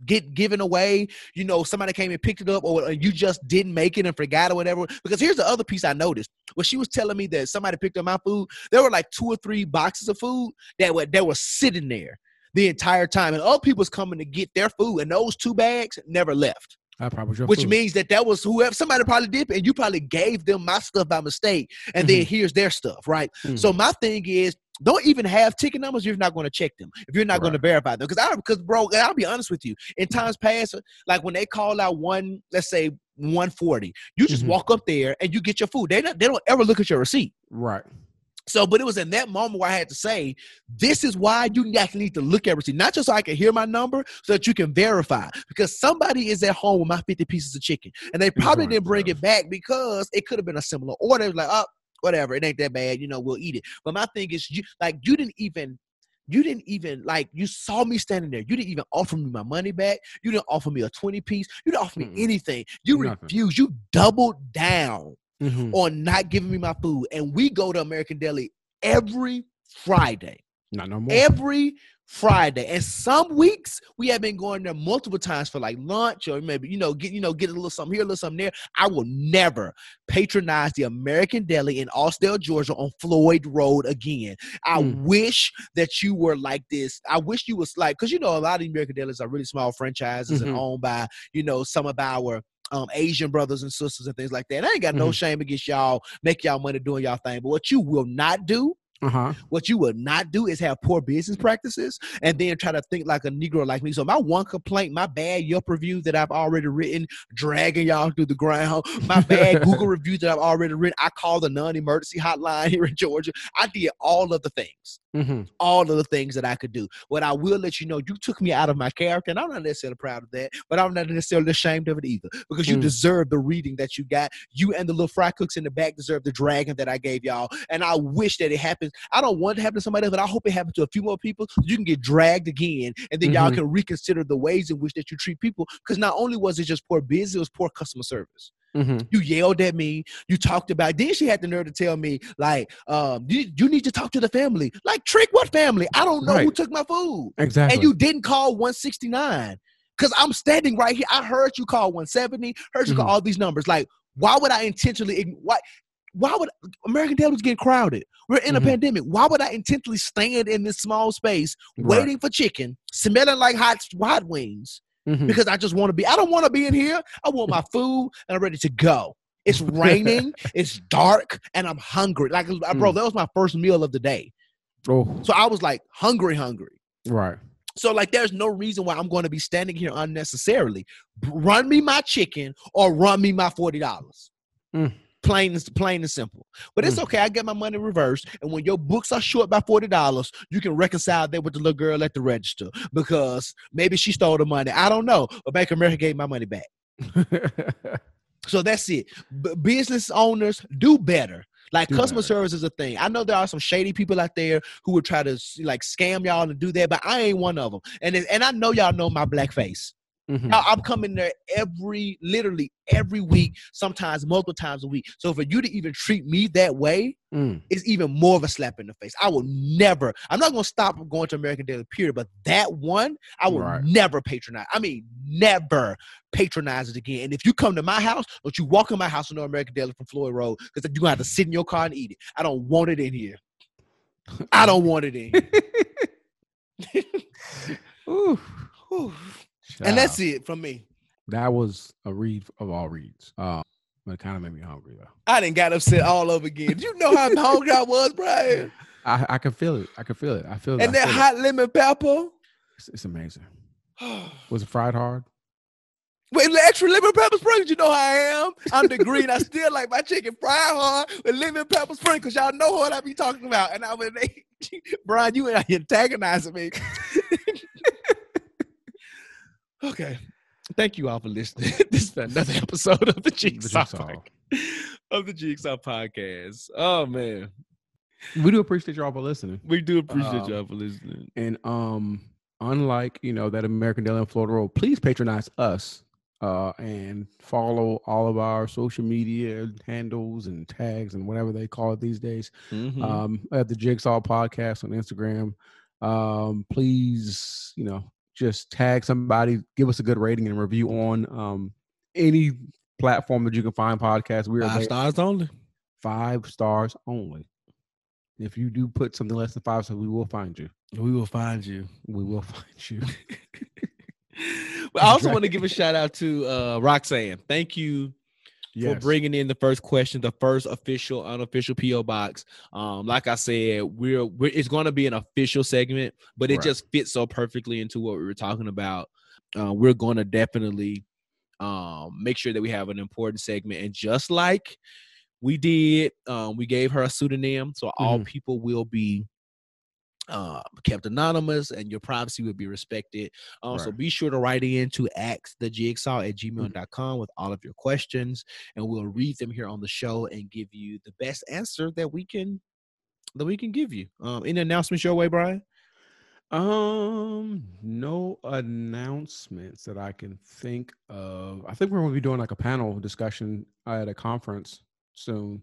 get given away, you know, somebody came and picked it up, or you just didn't make it and forgot or whatever. Because here's the other piece I noticed: when she was telling me that somebody picked up my food, there were like two or three boxes of food that were that were sitting there the entire time, and other people was coming to get their food, and those two bags never left. I probably Which food. means that that was whoever somebody probably did, and you probably gave them my stuff by mistake, and then here's their stuff, right? Mhm. So my thing is, don't even have ticket numbers you're not going to check them, if you're not going to verify them. Because I, because bro, I'll be honest with you. In times past, like when they call out one, let's say 140, you just Mhm. walk up there and you get your food. They don't, they don't ever look at your receipt. right. So, but it was in that moment where I had to say, this is why you actually need to look at receipt, not just so I can hear my number, so that you can verify. Because somebody is at home with my 50 pieces of chicken, and they probably Right, didn't bring bro. it back because it could have been a similar order. Like, oh, whatever, it ain't that bad, you know, we'll eat it. But my thing is, you like you didn't even you didn't even like you saw me standing there. You didn't even offer me my money back. You didn't offer me a 20 piece. You didn't offer me Mm-mm. anything. You Nothing. refused. You doubled down Mhm. on not giving me my food. And we go to American Deli every Friday. Not no more. Every Friday. And some weeks we have been going there multiple times for like lunch or maybe, you know, get you know, get a little something here, a little something there. I will never patronize the American Deli in Austell, Georgia on Floyd Road again. I Mm. wish that you were like this. I wish you was like, because you know, a lot of the American Delis are really small franchises and Mhm. owned by, you know, some of our um, Asian brothers and sisters and things like that. I ain't got no Mhm. shame against y'all, make y'all money doing y'all thing. But what you will not do uh-huh. what you will not do is have poor business practices and then try to think like a Negro like me. So my one complaint, my bad Yelp review that I've already written, dragging y'all through the ground, my bad Google review that I've already written. I called the non-emergency hotline here in Georgia. I did all of the things hmm all of the things that I could do. What I will let you know, you took me out of my character, and I'm not necessarily proud of that, but I'm not necessarily ashamed of it either because you Mm. deserve the reading that you got. You and the little fry cooks in the back deserve the dragon that I gave y'all, and I wish that it happens. I don't want it to happen to somebody else, but I hope it happens to a few more people. So you can get dragged again, and then y'all Mhm. can reconsider the ways in which that you treat people. Because not only was it just poor business, it was poor customer service hmm you yelled at me you talked about then she had the nerve to tell me like um you, you need to talk to the family like trick what family i don't know who took my food Exactly. and you didn't call 169 because i'm standing right here i heard you call 170 heard you call Mhm. all these numbers like why would i intentionally why why would American Deli was getting crowded? We're in a Mhm. pandemic. Why would I intentionally stand in this small space Right. waiting for chicken, smelling like hot hot wings, Mhm. because I just want to be. I don't want to be in here. I want my food and I'm ready to go. It's raining, it's dark, and I'm hungry. Like, uh, bro, Mm. that was my first meal of the day. oh, So I was like hungry, hungry. right. So like, there's no reason why I'm going to be standing here unnecessarily. Run me my chicken or run me my forty dollars. Mm. Plain and plain and simple. But it's Mm. okay. I get my money reversed, and when your books are short by forty dollars, you can reconcile that with the little girl at the register because maybe she stole the money. I don't know, but Bank of America gave my money back. So that's it. B- business owners do better. Like Do customer better. service is a thing. I know there are some shady people out there who would try to like scam y'all and do that, but I ain't one of them. And and I know y'all know my black face. Mhm. I- I'm coming there every, literally every week, sometimes multiple times a week. So for you to even treat me that way Mm. is even more of a slap in the face. I will never. I'm not gonna stop going to American Deli period, but that one I will Right. never patronize. I mean, never patronize it again. And if you come to my house, don't you walk in my house with no American Deli from Floyd Road because you're gonna have to sit in your car and eat it. I don't want it in here. I don't want it in here. Ooh. And that's it from me. That was a read of all reads. Uh, but it kind of made me hungry though. I didn't got upset all over again. You know how hungry I was, Bryan? I, I can feel it. I can feel it. I feel it. And I that it. hot lemon pepper. It's, it's amazing. Was it fried hard? With the extra lemon pepper sprinkles, you know how I am. I'm the green. I still like my chicken fried hard with lemon pepper sprinkles. Y'all know what I be talking about. And I was, like, Bryan, you ain't antagonizing me. okay. Thank you all for listening. this is another episode of the Jigsaw, of the Jigsaw Podcast. Oh man, We do appreciate y'all for listening. we do appreciate Um, y'all for listening. And um, unlike you know that American Deli in Florida Road, please patronize us uh, and follow all of our social media handles and tags and whatever they call it these days. Mhm. Um, at the Jigsaw Podcast on Instagram. Um, please, you know, just tag somebody, give us a good rating and review on um any platform that you can find podcasts. We are Five there- stars only. five stars only. If you do put something less than five stars, we will find you. We will find you. We will find you. I also want to give a shout out to uh, Roxanne. Thank you for Yes. bringing in the first question, the first official, unofficial PO box. Um, like I said, we're, we're it's going to be an official segment, but it Right. just fits so perfectly into what we were talking about. Uh, we're going to definitely um, make sure that we have an important segment, and just like we did, um, we gave her a pseudonym, so all Mhm. people will be uh, kept anonymous and your privacy will be respected. Um, So be sure to write in to axthejigsaw at gmail.com with all of your questions, and we'll read them here on the show and give you the best answer that we can that we can give you. Um, any announcements your way, Bryan? Um, no announcements that I can think of. I think we're going to be doing like a panel discussion at a conference soon.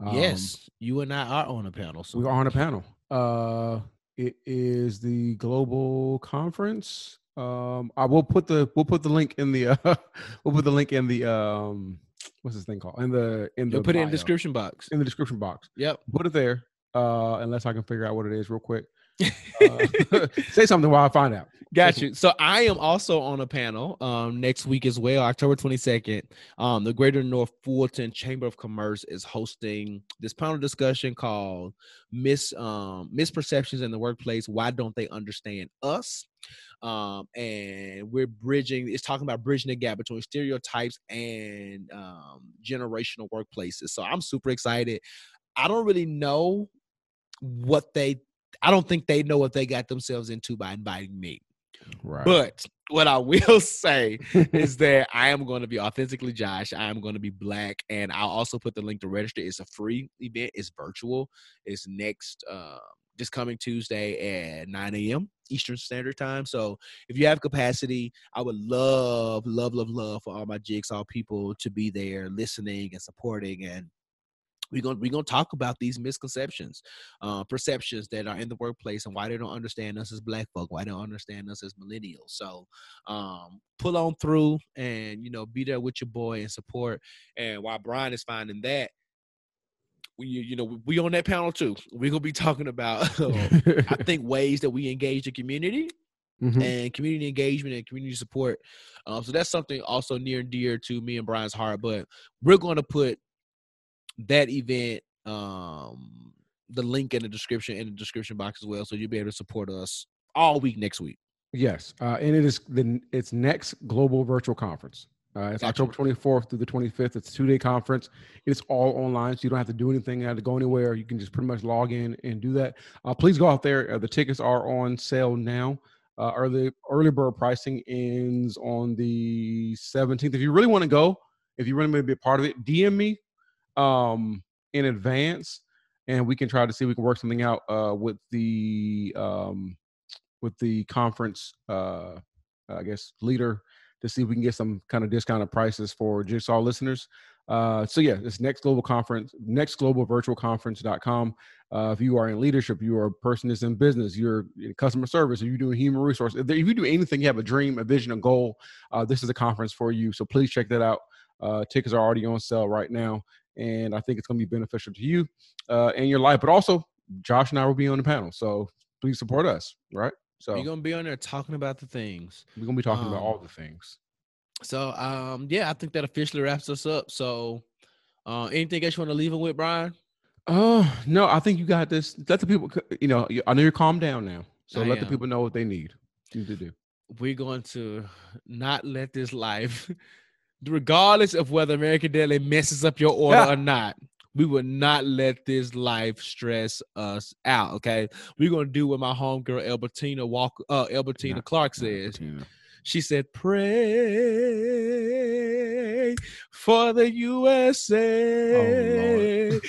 Um, yes, you and I are on a panel. So we are on a panel. Uh, it is the global conference. Um, I will put the we'll put the link in the uh, we'll put the link in the um what's this thing called in the in the You'll put it in the description box. in the description box. Yep. Put it there. Uh, unless I can figure out what it is real quick. Uh, say something while I find out. Got you. So I am also on a panel um next week as well, October 22nd. Um, the Greater North Fulton Chamber of Commerce is hosting this panel discussion called Mis um Misperceptions in the Workplace. Why don't they understand us? Um, and we're bridging, it's talking about bridging the gap between stereotypes and um generational workplaces. So I'm super excited. I don't really know what they I don't think they know what they got themselves into by inviting me. Right. But what I will say is that I am going to be authentically Josh. I am going to be black, and I'll also put the link to register. It's a free event. It's virtual. It's next uh, this coming Tuesday at 9 a.m. Eastern Standard Time. So if you have capacity, I would love, love, love, love for all my Jigsaw people to be there, listening and supporting and we're gonna we're gonna talk about these misconceptions, uh, perceptions that are in the workplace and why they don't understand us as black folk, why they don't understand us as millennials. So um, pull on through and you know be there with your boy and support. And while Bryan is finding that, we you know we on that panel too. We're gonna be talking about I think ways that we engage the community Mhm. and community engagement and community support. Um, so that's something also near and dear to me and Bryan's heart. But we're going to put that event, um, the link in the description in the description box as well, so you'll be able to support us all week next week. Yes, uh, and it is the it's next global virtual conference. Uh, it's Gotcha. October 24th through the 25th. It's a two day conference. It's all online, so you don't have to do anything. You have to go anywhere. You can just pretty much log in and do that. Uh, please go out there. Uh, the tickets are on sale now. Uh, early early bird pricing ends on the 17th. If you really want to go, if you really want to be a part of it, DM me um, in advance, and we can try to see if we can work something out uh, with the um, with the conference, uh, I guess, leader to see if we can get some kind of discounted prices for Jigsaw listeners. Uh, so yeah, this next global conference, next global virtual conference.com. Uh, if you are in leadership, you are a person that's in business, you're in customer service, or you're doing human resource. If, if you do anything, you have a dream, a vision, a goal, uh, this is a conference for you. So please check that out. Uh, tickets are already on sale right now. And I think it's going to be beneficial to you uh, and your life, but also Josh and I will be on the panel. So please support us, right? So you're gonna be on there talking about the things. we're gonna be talking about Um, all the things. So um, yeah, I think that officially wraps us up. So uh, anything else you want to leave it with, Bryan? Oh no, I think you got this. Let the people, you know, I know you're calmed down now. So I let the people know what they need need to do. we're going to not let this life, regardless of whether American Deli messes up your order Yeah. or not, we will not let this life stress us out. Okay, we're gonna do what my homegirl Albertina Walk, uh, Albertina Not- Clark says. Tina. She said, "Pray for the USA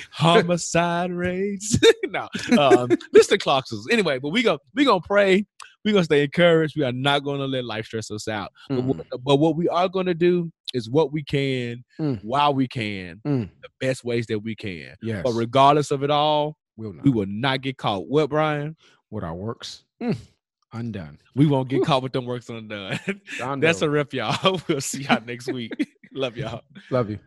homicide rates." no, um, Mr. Clarkson's. Anyway, but we go, we gonna pray. We gonna stay encouraged. We are not gonna let life stress us out. But, Mm. what, but what we are gonna do is what we can Mm. while we can, Mm. the best ways that we can. Yes, But regardless of it all, will not. we will not get caught. What, Bryan? What our works Mm. undone. We won't get caught with them works undone. That's a rip, y'all. We'll see y'all next week. Love y'all. love you.